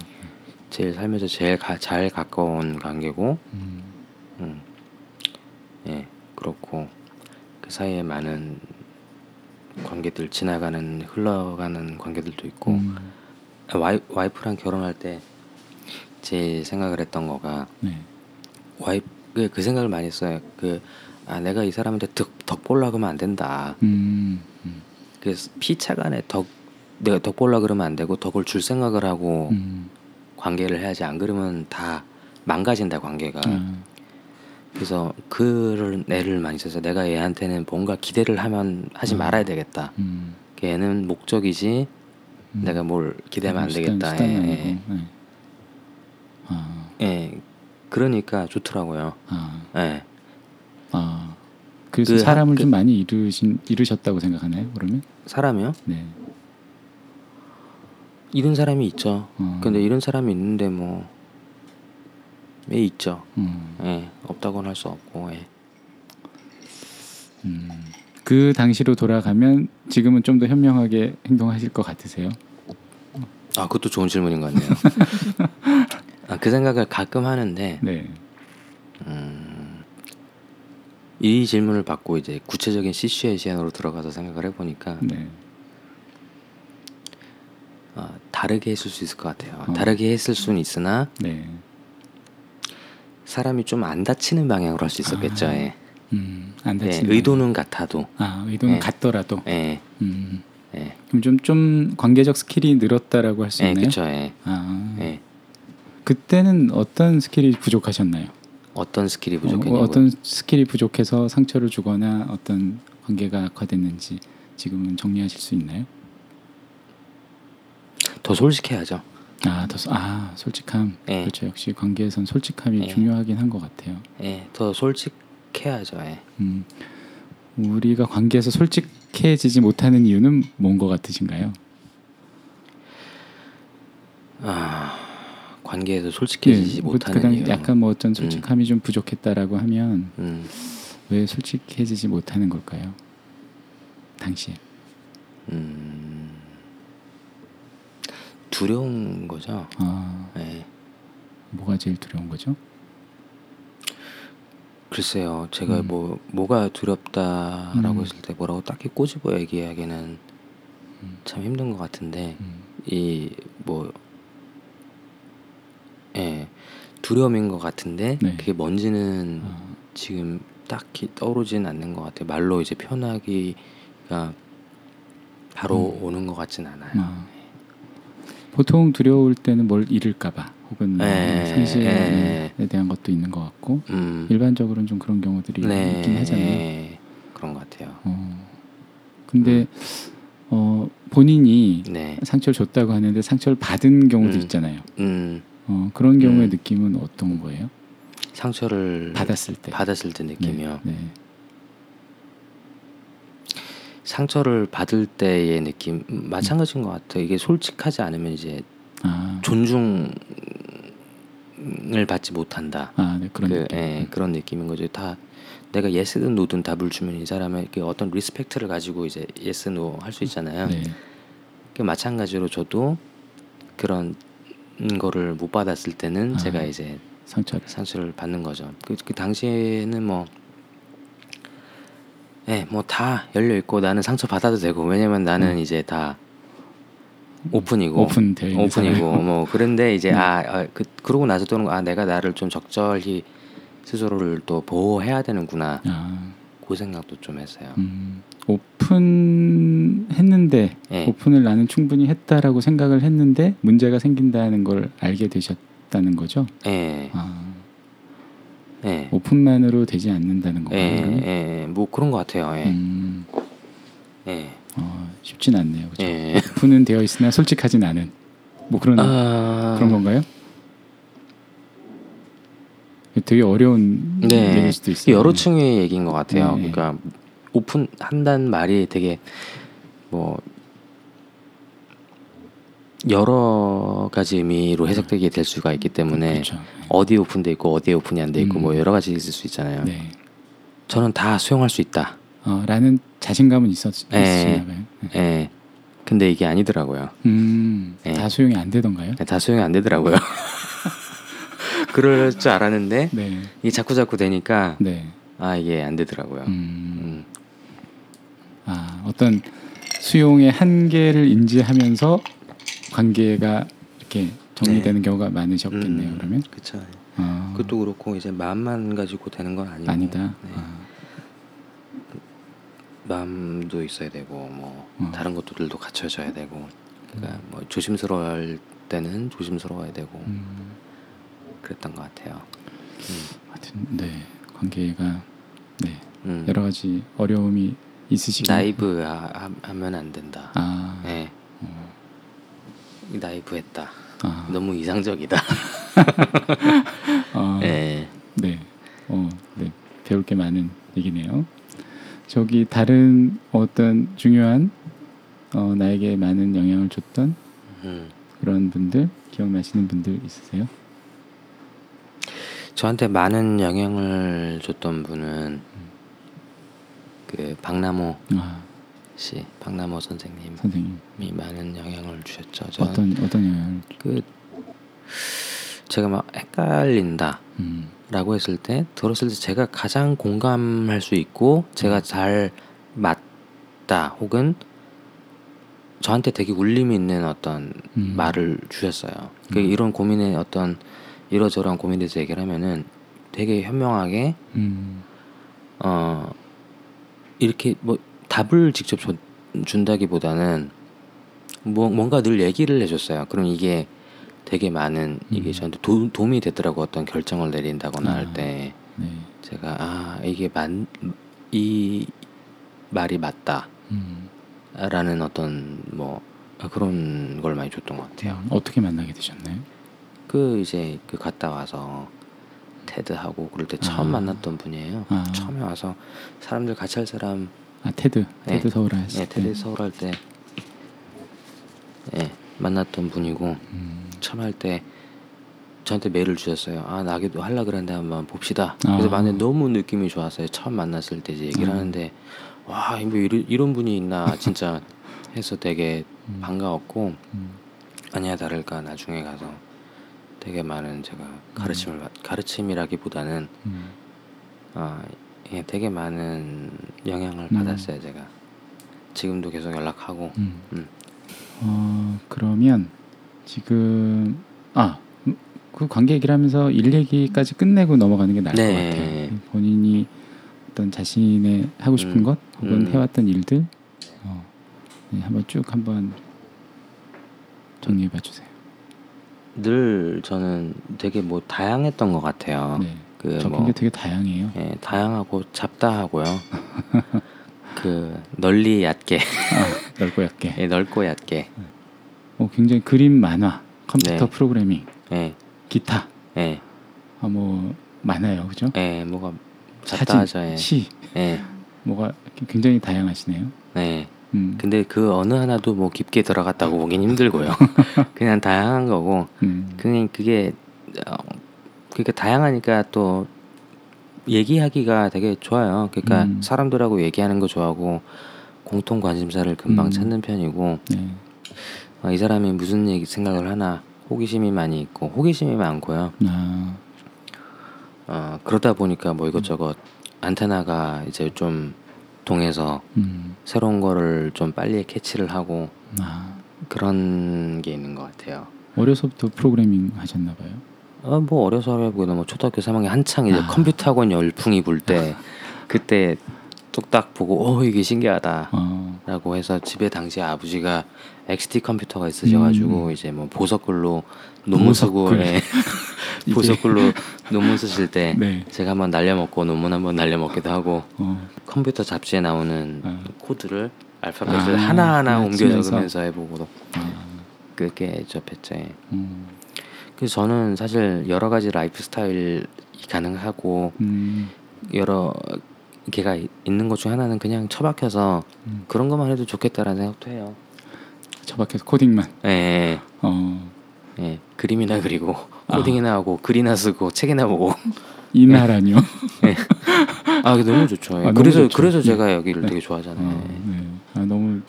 제일 살면서 제일 가, 잘 가까운 관계고. 음, 음. 예 그렇고. 그 사이에 많은 관계들 지나가는 흘러가는 관계들도 있고. 음, 와이, 와이프랑 결혼할 때 제 생각을 했던 거가 네, 와이프 그, 그 생각을 많이 했어요. 그 아 내가 이 사람한테 덕, 덕 보려 그러면 안 된다. 음, 음, 그래서 피차간에 덕 내가 덕 보려 그러면 안 되고 덕을 줄 생각을 하고 음, 관계를 해야지 안 그러면 다 망가진다 관계가 아, 그래서 그를 애를 많이 써서 내가 얘한테는 뭔가 기대를 하면 하지 음. 말아야 되겠다 음, 걔는 목적이지 음. 내가 뭘 기대하면 안 되겠다 예, 네. 아, 예. 예. 그러니까 좋더라고요 아, 예. 아, 그래서 그 사람을 학- 좀 많이 잃으신 잃으셨다고 생각하나요? 그러면? 사람이요 네. 이런 사람이 있죠 어. 근데 이런 사람이 있는데 뭐 예, 있죠 음, 예. 없다고는 할 수 없고 예. 음. 그 당시로 돌아가면 지금은 좀 더 현명하게 행동하실 것 같으세요? 아 그것도 좋은 질문인 것 같네요 [laughs] 아, 그 생각을 가끔 하는데 네. 음, 이 질문을 받고 이제 구체적인 시츄에이션으로 들어가서 생각을 해보니까 네. 아, 다르게 했을 수 있을 것 같아요. 어. 다르게 했을 수는 있으나 네. 사람이 좀 안 다치는 방향으로 할 수 있었겠죠. 아, 예. 음, 안 예, 다치는 의도는 같아도. 아, 의도는 예. 같더라도. 예, 음. 예, 그럼 좀, 좀 관계적 skill이 늘었다라고 할수 예, 있나요? 그렇죠. 예, 아, 예. 그때는 어떤 skill이 부족하셨나요? 어떤 skill이 어, 부족했냐고. 어떤 skill이 부족해서 상처를 주거나 어떤 관계가 악화됐는지 지금은 정리하실 수 있나요? 더 솔직해야죠. 아, 더, 소- 아 솔직함. 예. 그렇죠. 역시 관계에선 솔직함이 예. 중요하긴 한 것 같아요. 예, 더 솔직해야죠. 예. 음, 우리가 관계에서 솔직해지지 못하는 이유는 뭔 것 같으신가요? 아, 관계에서 솔직해지지 예, 그- 못하는 그다음 이유. 약간 뭐 어떤 솔직함이 좀 부족했다라고 하면 음, 왜 솔직해지지 못하는 걸까요? 당시에. 음, 두려운 거죠. 아, 예. 뭐가 제일 두려운 거죠? 글쎄요, 제가 음. 뭐 뭐가 두렵다라고 음. 했을 때 뭐라고 딱히 꼬집어 얘기하기는 음. 참 힘든 것 같은데 음, 이뭐 예, 두려움인 것 같은데 네. 그게 뭔지는 아, 지금 딱히 떠오르진 않는 것 같아요. 말로 이제 표현하기가 바로 음. 오는 것 같진 않아요. 아. 보통 두려울 때는 뭘 잃을까봐 혹은 뭐 예, 상실에 예. 대한 것도 있는 것 같고 음, 일반적으로는 좀 그런 경우들이 네, 있긴 하잖아요. 예, 그런 것 같아요. 어, 근데 어, 본인이 네, 상처를 줬다고 하는데 상처를 받은 경우도 음. 있잖아요. 음, 어, 그런 경우의 음. 느낌은 어떤 거예요? 상처를 받았을 때. 받았을 때 느낌이요. 네, 네. 상처를 받을 때의 느낌 음, 마찬가지인 것 같아요. 이게 솔직하지 않으면 이제 아, 존중을 받지 못한다. 아, 네, 그런 그, 느낌. 예, 그런 느낌인 거죠. 다 내가 yes든 no든 답을 주면 이 사람에게 어떤 respect를 가지고 이제 yes no 할 수 있잖아요. 네. 그 마찬가지로 저도 그런 거를 못 받았을 때는 아. 제가 이제 상처를. 상처를 받는 거죠. 그, 그 당시에는 뭐, 예, 뭐다 열려 있고 나는 상처 받아도 되고 왜냐면 나는 음. 이제 다 오픈이고 있는 오픈이고. 뭐 그런데 이제 네. 아, 아 그, 그러고 나서 또는 아 내가 나를 좀 적절히 스스로를 또 보호해야 되는구나 아, 그 생각도 좀 했어요. 음, 오픈했는데 예. 오픈을 나는 충분히 했다라고 생각을 했는데 문제가 생긴다는 걸 알게 되셨다는 거죠. 예, 아, 예, 오픈만으로 되지 않는다는 예? 그러면? 예, 뭐 그런 것 같아요. 예, 음, 예, 어, 쉽진 않네요. 그죠? 예. 오픈은 되어 있으나 솔직하진 않은 뭐 그런 아, 그런 건가요? 되게 어려운 네, 얘기일 수도 있어요. 여러 층의 얘기인 것 같아요. 네. 그러니까 오픈한다는 말이 되게 뭐 여러 가지 의미로 해석되게 될 수가 있기 때문에 그렇죠. 어디 오픈돼 있고 어디에 오픈이 안 돼 있고 음. 뭐 여러 가지 있을 수 있잖아요. 네. 저는 다 수용할 수 있다. 어, 라는 자신감은 있었 네. 있으시나 봐요. 네. 예. 근데 이게 아니더라고요. 음, 네. 다 수용이 안 되던가요? 다 수용이 안 되더라고요. [laughs] 그럴 줄 알았는데 네. 이게 자꾸 자꾸 되니까 네. 아 이게 안 되더라고요. 음, 음. 아, 어떤 수용의 한계를 인지하면서 관계가 이렇게 정리되는 경우가 많으셨겠네요. 음, 그러면 그쵸. 아, 그것도 그렇고 이제 마음만 가지고 되는 건 아니고 아니다. 네. 아, 마음도 있어야 되고 뭐 어. 다른 것들도 갖춰져야 되고 그러니까 뭐 조심스러울 때는 조심스러워야 되고 음, 그랬던 것 같아요. 하여튼 네 관계가 네 음. 여러 가지 어려움이 있으시고 나이브 하, 하면 안 된다. 아, 네. 어, 나이브 했다. 아, 너무 이상적이다. 아, [laughs] 네. 네, 어, 네 배울 게 많은 얘기네요. 저기 다른 어떤 중요한 어, 나에게 많은 영향을 줬던 음. 그런 분들 기억나시는 분들 있으세요? 저한테 많은 영향을 줬던 분은 그 박나모 아, 씨, 박나모 선생님이 선생님 많은 영향을 주셨죠. 어떤 어떤 영향을? 그 제가 막 헷갈린다. 음, 라고 했을 때 들었을 때 제가 가장 공감할 수 있고 제가 잘 맞다 혹은 저한테 되게 울림이 있는 어떤 음. 말을 주셨어요. 그 음. 이런 고민에 어떤 이러저러한 고민에 대해서 얘기를 하면은 되게 현명하게 음, 어 이렇게 뭐 답을 직접 줘- 준다기보다는 뭐 뭔가 늘 얘기를 해줬어요. 그럼 이게 되게 많은 이게 음. 저한테 도, 도움이 되더라고 어떤 결정을 내린다거나 아. 할때 네, 제가 아 이게 맞이 말이 맞다라는 음, 어떤 뭐 아, 그런 걸 많이 줬던 것 같아요. 어떻게 만나게 되셨나요? 그 이제 그 갔다 와서 테드 하고 그럴 때 처음 아. 만났던 분이에요. 아. 처음에 와서 사람들 같이 할 사람 아 테드, 네. 테드 서울 하실 예, 때. 테드 서울 할때 예, 만났던 분이고 음, 처음 할 때 저한테 메일을 주셨어요. 아 나기도 하려 그랬는데 한번 봅시다. 그래서 아. 만에 너무 느낌이 좋았어요. 처음 만났을 때 이제 얘기를 음. 하는데 와 이런, 이런 분이 있나 진짜 해서 되게 [laughs] 음. 반가웠고 음, 아니야 다를까 나중에 가서 되게 많은 제가 가르침을 받- 가르침이라기보다는 음, 아 예, 되게 많은 영향을 음. 받았어요 제가 지금도 계속 연락하고 음. 음. 어 그러면 지금 아그 관계 얘기를 하면서 일 얘기까지 끝내고 넘어가는 게 나을 네. 것 같아요. 본인이 어떤 자신의 하고 싶은 음. 것 혹은 음. 해왔던 일들 어, 네, 한번 쭉 한번 정리해 봐 주세요. 늘 저는 되게 뭐 다양했던 것 같아요. 네, 그 적인 뭐게 되게 다양해요. 예, 다양하고 잡다하고요. 그 널리 얕게 아, 넓고 얇게. 예, 넓고 얕게 어, 굉장히 그림, 만화, 컴퓨터 네. 프로그래밍, 예, 기타, 예, 아, 뭐 많아요, 그죠? 예, 뭐가 사진, 잡다하죠. 예, 시, 예, 뭐가 굉장히 다양하시네요. 네. 음, 근데 그 어느 하나도 뭐 깊게 들어갔다고 보긴 힘들고요. [laughs] [laughs] 그냥 다양한 거고 음, 그냥 그게 어, 그러니까 다양하니까 또 얘기하기가 되게 좋아요. 그러니까 음. 사람들하고 얘기하는 거 좋아하고 공통 관심사를 금방 음. 찾는 편이고 네, 어, 이 사람이 무슨 얘기 생각을 하나 호기심이 많이 있고 호기심이 많고요. 아, 어, 그러다 보니까 뭐 이것저것 안테나가 이제 좀 동해서 음, 새로운 거를 좀 빨리 캐치를 하고 아, 그런 게 있는 것 같아요. 어려서부터 프로그래밍 하셨나 봐요. 어, 뭐 어려서 하려고 뭐 초등학교 3학년 한창 이제 아. 컴퓨터 학원 열풍이 불 때 그때 뚝딱 보고 어 이게 신기하다. 어, 라고 해서 집에 당시 아버지가 XT 컴퓨터가 있으셔가지고 음. 이제 뭐 보석글로 논문 쓰고. 예. [laughs] 보석글로 [laughs] 논문 쓰실 때 네. 제가 한번 날려먹고 논문 한번 날려먹기도 하고 어, 컴퓨터 잡지에 나오는 아. 코드를 알파벳을 아, 하나하나 아, 옮겨. 적으면서 해보고 아, 그게 접했죠. 예. 음, 그래서 저는 사실 여러 가지 라이프 스타일이 가능하고 음, 여러 개가 있는 것 중에 하나는 그냥 처박혀서 음. 그런 것만 해도 좋겠다라는 생각도 해요. 처박혀서 코딩만. 예, 예. 어, 예, 그림이나 그리고 아. 코딩이나 하고 글이나 쓰고 책이나 보고 이 나라뇨. [laughs] 아 그게 너무 좋죠. 예. 아, 너무 그래서 좋죠. 그래서 네. 제가 여기를 네. 되게 좋아하잖아요. 어, 네. 아, 너무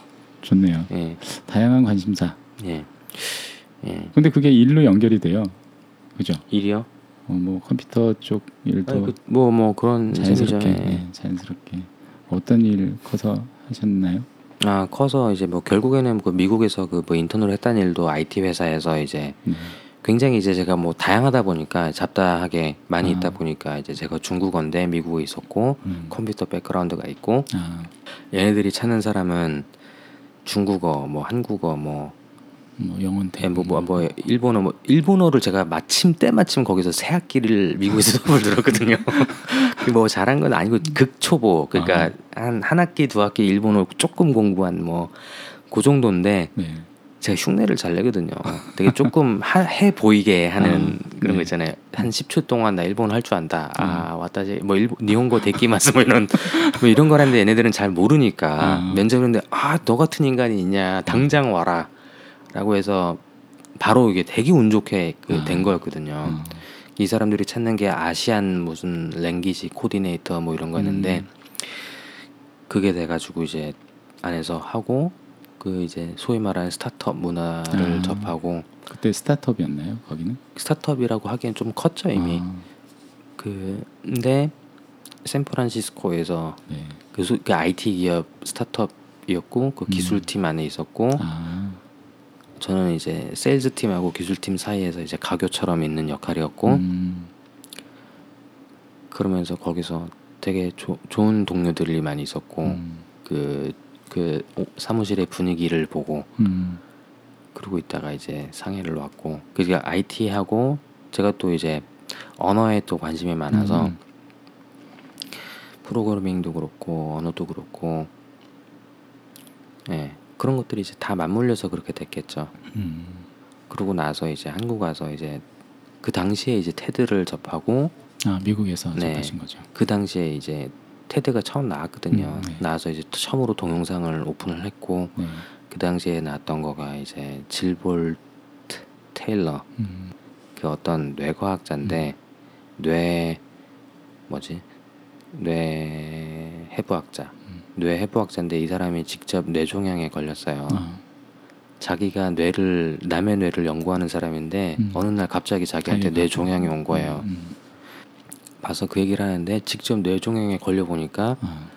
좋네요. 예, 다양한 관심사. 예, 예. 근데 그게 일로 연결이 돼요. 그죠? 일이요? 어, 뭐 컴퓨터 쪽 일도 뭐뭐 뭐 그런 자연스럽게. 예. 네, 자연스럽게 어떤 일 커서 하셨나요? 아 커서 이제 뭐 결국에는 그 미국에서 그 뭐 인턴으로 했다는 일도 IT 회사에서 이제 네. 굉장히 이제 제가 뭐 다양하다 보니까 잡다하게 많이 아. 있다 보니까 이제 제가 중국어인데 미국에 있었고 음. 컴퓨터 백그라운드가 있고 아, 얘네들이 찾는 사람은 중국어 뭐 한국어 뭐 뭐 영혼 대 예, 뭐, 뭐, 뭐 일본어 뭐 일본어를 제가 마침 때마침 거기서 새 학기를 미국에서 수업을 들었거든요. [laughs] 뭐 잘한 건 아니고 극초보 그러니까 한한 학기 두 학기 일본어 조금 공부한 뭐 그 정도인데 네. 제가 흉내를 잘 내거든요. 되게 조금 하, 해 보이게 하는 아, 그런 네. 거 있잖아요. 한 10초 동안 나 일본어 할줄 안다. 아 왔다지 뭐 일본 니혼고 데끼마스 뭐 이런 뭐 이런 거라는데 얘네들은 잘 모르니까 아. 면접인데 아 너 같은 인간이 있냐 당장 와라. 라고 해서 바로 이게 되게 운 좋게 그 아. 된 거였거든요. 어, 이 사람들이 찾는 게 아시안 무슨 랭귀지 코디네이터 뭐 이런 거였는데 음. 그게 돼가지고 이제 안에서 하고 그 이제 소위 말하는 스타트업 문화를 아. 접하고 그때 스타트업이었나요? 거기는? 스타트업이라고 하기엔 좀 컸죠 이미 아, 그 근데 샌프란시스코에서 네. 그, 소, 그 IT 기업 스타트업이었고 그 음. 기술팀 안에 있었고 아, 저는 이제 세일즈 팀하고 기술팀 사이에서 이제 가교처럼 있는 역할이었고 음, 그러면서 거기서 되게 조, 좋은 동료들이 많이 있었고 음, 그, 그 오- 사무실의 분위기를 보고 음, 그러고 있다가 이제 상해를 왔고 그러니까 IT하고 제가 또 이제 언어에 또 관심이 많아서 음. 프로그래밍도 그렇고 언어도 그렇고 예 그런 것들이 이제 다 맞물려서 그렇게 됐겠죠. 음, 그러고 나서 이제 한국 와서 이제 그 당시에 이제 테드를 접하고 아 미국에서 네. 접하신 거죠. 그 당시에 이제 테드가 처음 나왔거든요. 음, 네. 나와서 이제 처음으로 동영상을 오픈을 했고 네. 그 당시에 나왔던 거가 이제 질볼트 테일러 음, 그 어떤 뇌과학자인데 뇌 뭐지 뇌 해부학자 음. 뇌 해부학자인데 이 사람이 직접 뇌종양에 걸렸어요. 아, 자기가 뇌를 남의 뇌를 연구하는 사람인데 음. 어느 날 갑자기 자기한테 뇌종양이 온 거예요. 음, 봐서 그 얘기를 하는데 직접 뇌종양에 걸려 보니까 아,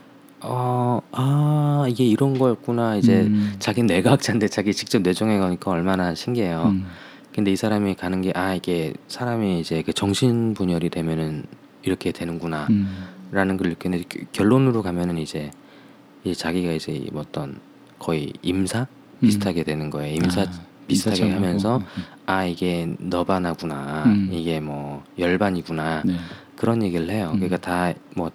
어, 아 이게 이런 거였구나. 이제 음, 자기 뇌과학자인데 자기 직접 뇌종양에 가니까 얼마나 신기해요. 음, 근데 이 사람이 가는 게 아 이게 사람이 이제 그 정신 분열이 되면은 이렇게 되는구나라는 음, 걸 느꼈는데 그- 결론으로 가면은 이제 이 자기가 이제 이 어떤 거의 임사 비슷하게 되는 거예요. 임사 아, 비슷하게 하면서 음, 아 이게 너바나구나. 음. 이게 뭐 열반이구나. 네. 그런 얘기를 해요. 음. 그러니까 다 뭐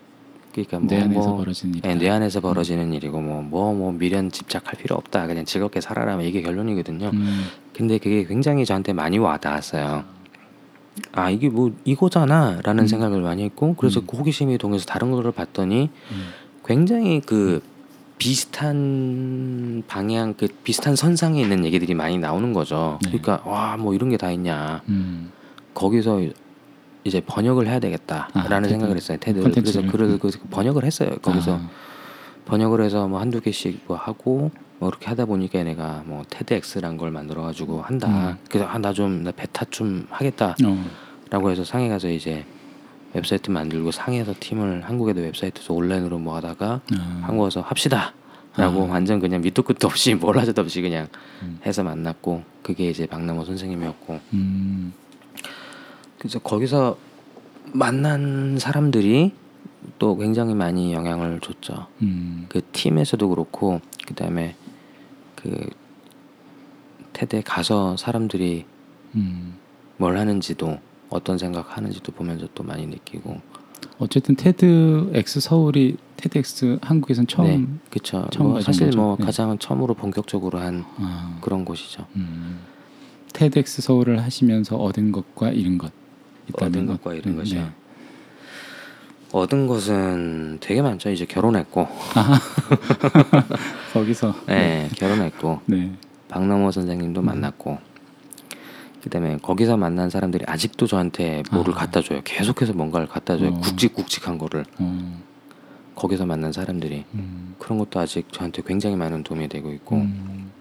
그러니까 뭐, 내 안에서 뭐 벌어진 일. 예, 뇌 안에서 벌어지는 일이고 뭐뭐 뭐 미련 집착할 필요 없다 그냥 즐겁게 살아라 이게 결론이거든요. 음, 근데 그게 굉장히 저한테 많이 와닿았어요. 아 이게 뭐 이거잖아라는 음. 생각을 많이 했고 그래서 음. 그 호기심이 동해서 다른 거를 봤더니 음, 굉장히 그 비슷한 방향 그 비슷한 선상에 있는 얘기들이 많이 나오는 거죠. 네. 그러니까 와 뭐 이런 게 다 있냐 음, 거기서 이제 번역을 해야 되겠다라는 아. 생각을 했어요. 테드 그래서 콘텐츠를. 그래서 그 번역을 했어요. 거기서 아, 번역을 해서 뭐 한두 개씩 뭐 하고 뭐 이렇게 하다 보니까 내가 뭐 테드엑스란 걸 만들어 가지고 한다. 음. 그래서 아 나 좀 나 베타 좀 하겠다라고 어, 해서 상해 가서 이제 웹사이트 만들고 상해에서 팀을 한국에도 웹사이트에서 온라인으로 뭐 하다가 아, 한국 와서 합시다 라고 아. 완전 그냥 밑도 끝도 없이 뭘 하자도 없이 그냥 음. 해서 만났고 그게 이제 박남호 선생님이었고 음. 그래서 거기서 만난 사람들이 또 굉장히 많이 영향을 줬죠. 음. 그 팀에서도 그렇고 그다음에 그 테드에 가서 사람들이 음. 뭘 하는지도 어떤 생각하는지도 보면서 또 많이 느끼고 어쨌든 TEDx 서울이 TEDx 한국에선 처음 네, 그쵸. 처음 뭐 사실 거죠? 뭐 네. 가장 처음으로 본격적으로 한 아, 그런 곳이죠. 음. TEDx 서울을 하시면서 얻은 것과 잃은 것 얻은 것. 것과 잃은 네, 것이요. 네. 얻은 것은 되게 많죠. 이제 결혼했고, [laughs] 거기서 네, 결혼했고 네. 박남호 선생님도 음. 만났고, 그다음에 거기서 만난 사람들이 아직도 저한테 뭐를 아. 갖다 줘요. 계속해서 뭔가를 갖다 줘요. 어. 굵직굵직한 거를 어, 거기서 만난 사람들이 음. 그런 것도 아직 저한테 굉장히 많은 도움이 되고 있고 음.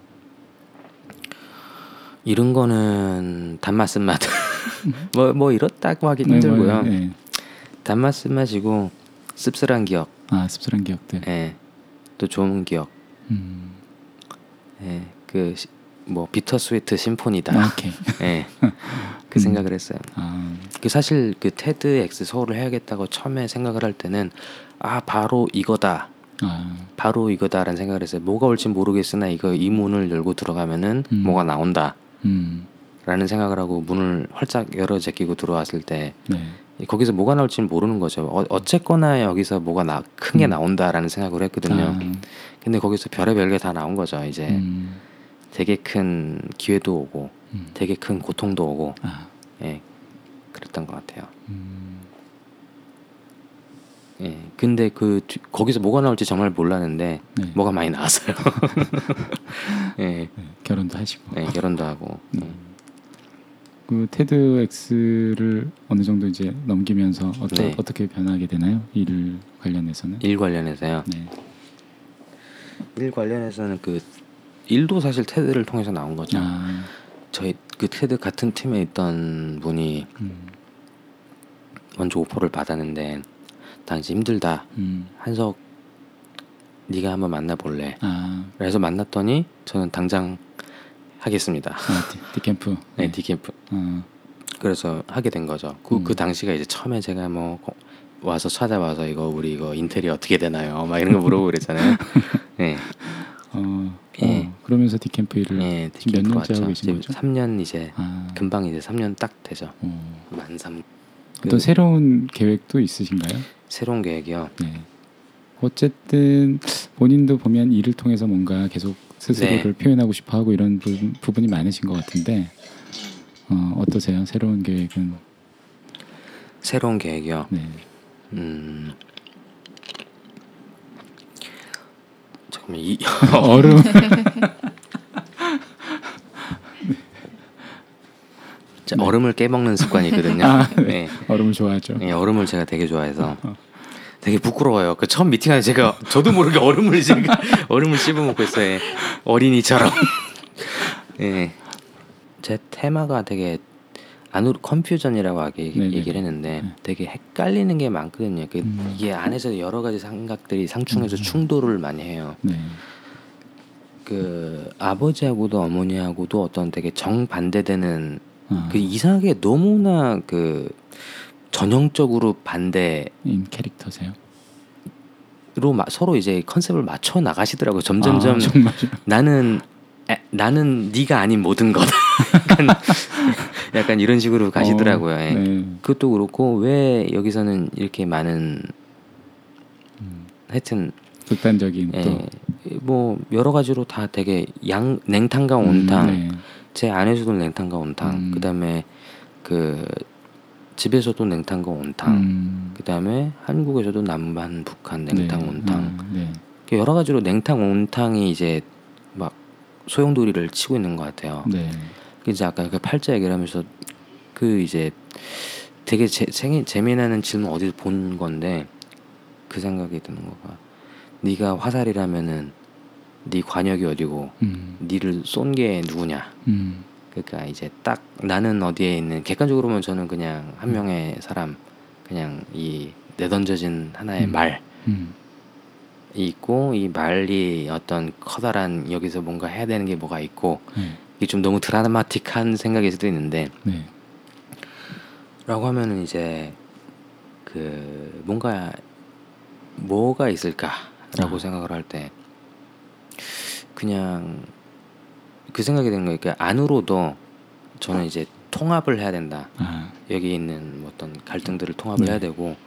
이런 거는 단맛 쓴맛 [laughs] 뭐 뭐 이렇다고 하기 힘들고요. 네, 네. 단맛 쓴맛이고 씁쓸한 기억, 아 씁쓸한 기억들. 예, 또 좋은 기억, 음. 예, 그 뭐 Bitter Sweet Symphony다, 아, 오케이. [laughs] 예, 그 음. 생각을 했어요. 아, 그 사실 그 TEDx 서울을 해야겠다고 처음에 생각을 할 때는 아 바로 이거다, 아, 바로 이거다라는 생각을 했어요. 뭐가 올지 모르겠으나 이거 이 문을 열고 들어가면은 음. 뭐가 나온다. 음. 라는 생각을 하고 문을 활짝 열어 제끼고 들어왔을 때 네. 거기서 뭐가 나올지는 모르는 거죠. 어, 어쨌거나 여기서 뭐가 나, 큰게 음. 나온다라는 생각을 했거든요. 아, 근데 거기서 별의별 게 다 나온 거죠. 이제 음. 되게 큰 기회도 오고 음. 되게 큰 고통도 오고 아, 예 그랬던 것 같아요. 음. 예 근데 그 뒤- 거기서 뭐가 나올지 정말 몰랐는데 네. 뭐가 많이 나왔어요. [laughs] 예 네. 결혼도 하시고. 예, 결혼도 하고 음. 그 테드 엑스를 어느 정도 이제 넘기면서 어떠, 네. 어떻게 변하게 되나요? 일 관련해서는? 일 관련해서요. 네. 일 관련해서는 그 일도 사실 TED를 통해서 나온 거죠. 아, 저희 그 테드 같은 팀에 있던 분이 음, 먼저 offer를 받았는데 당시 힘들다 음, 한석 네가 한번 만나볼래 아, 그래서 만났더니 저는 당장 하겠습니다 아 D, D.CAMP. 네 D.CAMP 어, 그래서 하게 된 거죠 그, 그 음. 당시가 이제 처음에 제가 뭐 거- 와서 찾아와서 이거 우리 이거 인테리어 어떻게 되나요 막 이런 거 물어보고 그랬잖아요 [laughs] 네, 어, 예. 어, 그러면서 디캠프 일을 네 지금 몇 디캠프 년째 하고. 계신 거죠? 3년 이제 아, 금방 이제 3년 딱 되죠 어, 만삼 어떤 새로운 계획도 있으신가요? 새로운 계획이요 네. 어쨌든 본인도 보면 일을 통해서 뭔가 계속 스스로를 네. 표현하고 싶어하고 이런 부분, 부분이 많으신 것 같은데 어, 어떠세요? 새로운 계획은 새로운 계획이요 네. 음 잠깐만 이 [laughs] [laughs] 얼음 자, 얼음을 깨먹는 습관이 있거든요. 아, 네. 얼음을 좋아하죠. 네, 얼음을 제가 되게 좋아해서 어. 되게 부끄러워요. 그 처음 미팅할 때 제가 [laughs] 저도 모르게 얼음을 제가 [laughs] 얼음을 씹어 먹고 있어요. 예. 어린이처럼. [laughs] 예. 제 테마가 되게 안으로 컨퓨전이라고 하기. 얘기를 했는데 네. 되게 헷갈리는 게 많거든요. 그 음. 이게 안에서 여러 가지 생각들이 상충해서 음. 충돌을 많이 해요. 네. 그 아버지하고도 어머니하고도 어떤 되게 정반대되는 아, 그 이상하게 너무나 그 전형적으로 반대로 인 캐릭터세요? 마- 서로 이제 컨셉을 맞춰 나가시더라고요. 점점점 아, 나는 에, 나는 네가 아닌 모든 것. [laughs] 약간, 약간 이런 식으로 가시더라고요. 어, 예. 네. 그것도 그렇고 왜 여기서는 이렇게 많은 음, 하여튼 극단적인 또 예, 뭐 여러 가지로 다 되게 양 냉탕과 온탕 음, 네. 제 안에서도 냉탕과 온탕 음. 그다음에 그 집에서도 냉탕과 온탕 음, 그다음에 한국에서도 남반 북한 냉탕 네. 온탕 아, 네. 여러 가지로 냉탕 온탕이 이제 막 소용돌이를 치고 있는 것 같아요. 네. 이제 아까 그 팔자 얘기를 하면서 그 이제 되게 제, 재, 재미나는 질문 어디서 본 건데 그 생각이 드는 거가 네가 화살이라면은 네 관역이 어디고 음, 니를 쏜 게 누구냐 음, 그러니까 이제 딱 나는 어디에 있는 객관적으로 보면 저는 그냥 한 음. 명의 사람 그냥 이 내던져진 하나의 음. 말에 음, 있고 이 말이 어떤 커다란 여기서 뭔가 해야 되는 게 뭐가 있고 네. 이게 좀 너무 드라마틱한 생각일 수도 있는데 네. 라고 하면은 이제 그 뭔가 뭐가 있을까라고 아. 생각을 할 때 그냥 그 생각이 드는 거예요. 그러니까 안으로도 저는 이제 통합을 해야 된다. 아, 여기 있는 어떤 갈등들을 통합을 네. 해야 되고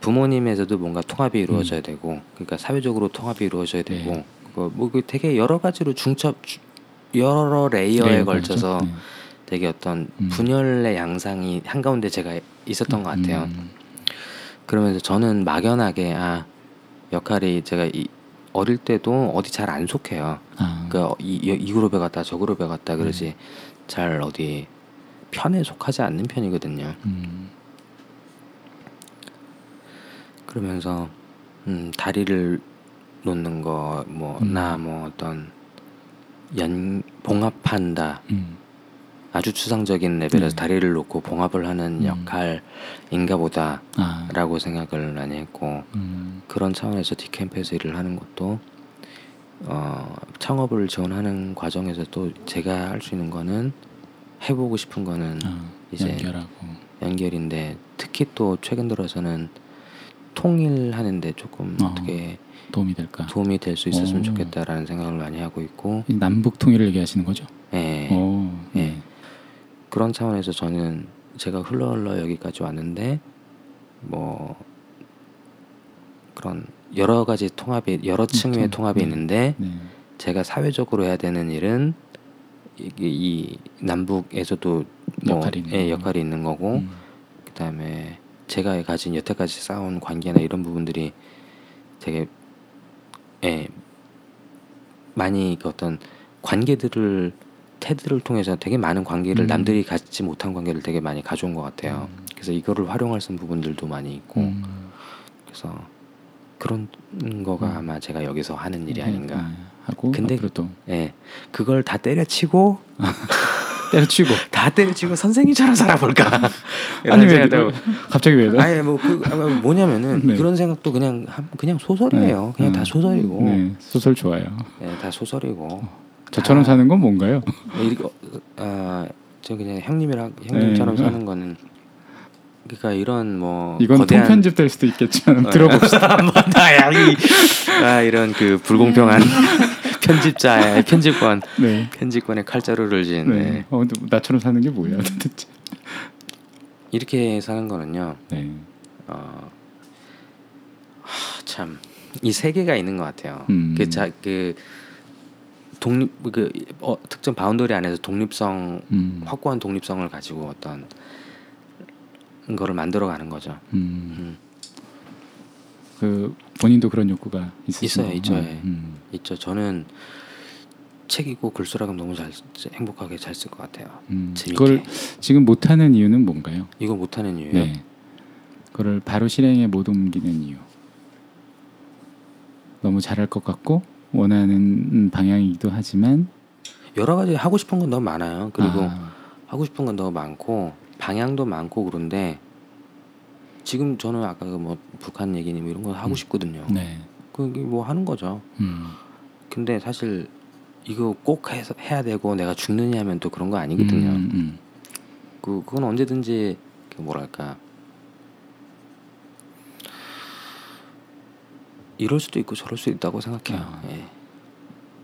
부모님에서도 뭔가 통합이 이루어져야 되고 그러니까 사회적으로 통합이 이루어져야 음. 네. 되고 그거 뭐그 되게 여러 가지로 중첩 주- 여러 layer에 layer가 걸쳐서? 네. 되게 어떤 음. 분열의 양상이 한가운데 제가 있었던 것 같아요. 음, 그러면서 저는 막연하게 아 역할이 제가 이, 어릴 때도 어디 잘 안 속해요. 아, 그러니까 이, 이, 이 그룹에 갔다 저 그룹에 갔다 그러지 잘 어디 편에 속하지 않는 편이거든요. 음, 그러면서 음, 다리를 놓는 거뭐 음. 나뭐 어떤 연 봉합한다 음, 아주 추상적인 레벨에서 네. 다리를 놓고 봉합을 하는 음. 역할인가 아, 보다라고 생각을 많이 했고 음, 그런 차원에서 디캠프에서 일을 하는 것도 어, 창업을 지원하는 과정에서 또 제가 할 수 있는 거는 해보고 싶은 거는 아, 이제 연결하고 연결인데 특히 또 최근 들어서는 통일하는데 조금 어. 어떻게 도움이 될까? 도움이 될 수 있었으면 오. 좋겠다라는 생각을 많이 하고 있고 이 남북 통일을 얘기하시는 거죠? 예. 오, 예. 네. 그런 차원에서 저는 제가 흘러 흘러 여기까지 왔는데 뭐 그런 여러 가지 통합이 여러 층의 음, 통합이 네. 있는데 네. 제가 사회적으로 해야 되는 일은 이게 이 남북에서도 뭐 역할이 있는 예, 거고. 역할이 있는 거고 음, 그다음에 제가 가진 여태까지 쌓아온 관계나 이런 부분들이 되게 예 많이 그 어떤 관계들을 테드를 통해서 되게 많은 관계를 음. 남들이 갖지 못한 관계를 되게 많이 가져온 것 같아요. 음. 그래서 이거를 활용할 수 있는 부분들도 많이 있고 음, 그래서 그런 거가 음. 아마 제가 여기서 하는 일이 네, 아닌가. 네. 하고 근데- 또 예, 그걸 다 때려치고 [laughs] 때려치고 [laughs] 다 때려치고 선생님처럼 살아볼까? [laughs] 아니 왜 갑자기 왜? 아예 뭐그 뭐냐면은 네. 그런 생각도 그냥 한- 그냥 소설이에요. 네. 그냥 다 음, 소설이고, 네, 소설 좋아요. 예, 다 소설이고. 저처럼 아. 사는 건 뭔가요? 이렇게 어, 저 그냥 형님이랑 형님처럼 네. 사는 거는 그러니까 이런 뭐 이건 거대한 통편집 될 수도 있겠지만 어, 들어봅시다. [laughs] 이, 아 이런 그 불공평한 [laughs] 편집자의 편집권 네. 편집권의 칼자루를 쥔 네. 네. 어, 근데 나처럼 사는 게 뭐야 도대체? 이렇게 사는 거는요. 네. 어, 참 이 세계가 있는 것 같아요. 음. 그, 자, 그 독립 그 어, 특정 boundary 안에서 독립성 음. 확고한 독립성을 가지고 어떤 거를 만들어가는 거죠. 음. 음. 그 본인도 그런 욕구가 있으신 있어요, 있죠, 거구나. 예. 음. 있죠. 저는 책이고 글쓰라면 너무 잘 행복하게 잘 쓸 것 같아요. 음. 그걸 지금 못하는 이유는 뭔가요? 이거 못하는 이유요. 네. 그걸 바로 실행에 못 옮기는 이유. 너무 잘할 것 같고 원하는 방향이기도 하지만 여러 가지 하고 싶은 건 너무 많아요. 그리고 아, 하고 싶은 건 너무 많고 방향도 많고 그런데 지금 저는 아까 그뭐 북한 얘기니 뭐 이런 거 하고 음. 싶거든요. 네. 그게 뭐 하는 거죠. 음. 근데 사실 이거 꼭 해서 해야 되고 내가 죽느냐 하면 또 그런 거 아니거든요. 음, 음. 그 그건 언제든지 그 뭐랄까 이럴 수도 있고 저럴 수도 있다고 생각해요. 아. 예.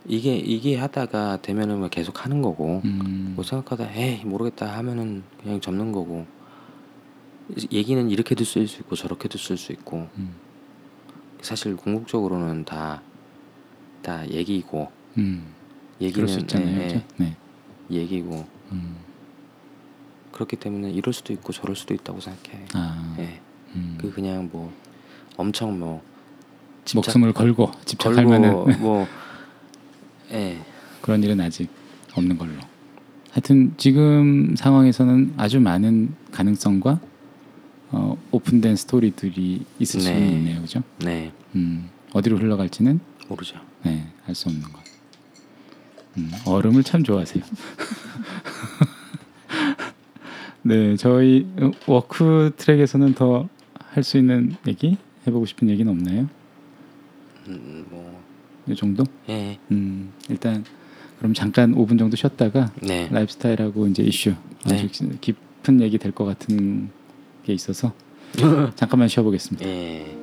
이게 이게 하다가 되면은 뭐 계속 하는 거고 음. 뭐 생각하다 에이 모르겠다 하면은 그냥 접는 거고 얘기는 이렇게도 쓸 수 있고 저렇게도 쓸 수 있고 음. 사실 궁극적으로는 다 다 얘기고 음. 얘기는 있잖아요. 예, 그죠? 네. 예, 얘기고 음. 그렇기 때문에 이럴 수도 있고 저럴 수도 있다고 생각해. 아. 예. 음. 그 그냥 뭐 엄청 뭐 목숨을 걸고 집착할 만한 뭐 [laughs] 예. 그런 일은 아직 없는 걸로. 하여튼 지금 상황에서는 아주 많은 가능성과 어, open된 스토리들이 있을 수 네. 있네요, 그죠? 네. 음, 어디로 흘러갈지는 모르죠. 네, 알 수 없는 것. 음, 얼음을 참 좋아하세요. [laughs] 네, 저희 work track에서는 더 할 수 있는 얘기, 해보고 싶은 얘기는 없나요? 음, 뭐이 정도? 예. 음, 일단 그럼 잠깐 5분 정도 쉬었다가 네. 라이프스타일하고 이제 이슈 네. 아주 깊은 얘기 될 것 같은 게 있어서 [laughs] 잠깐만 쉬어보겠습니다. 예.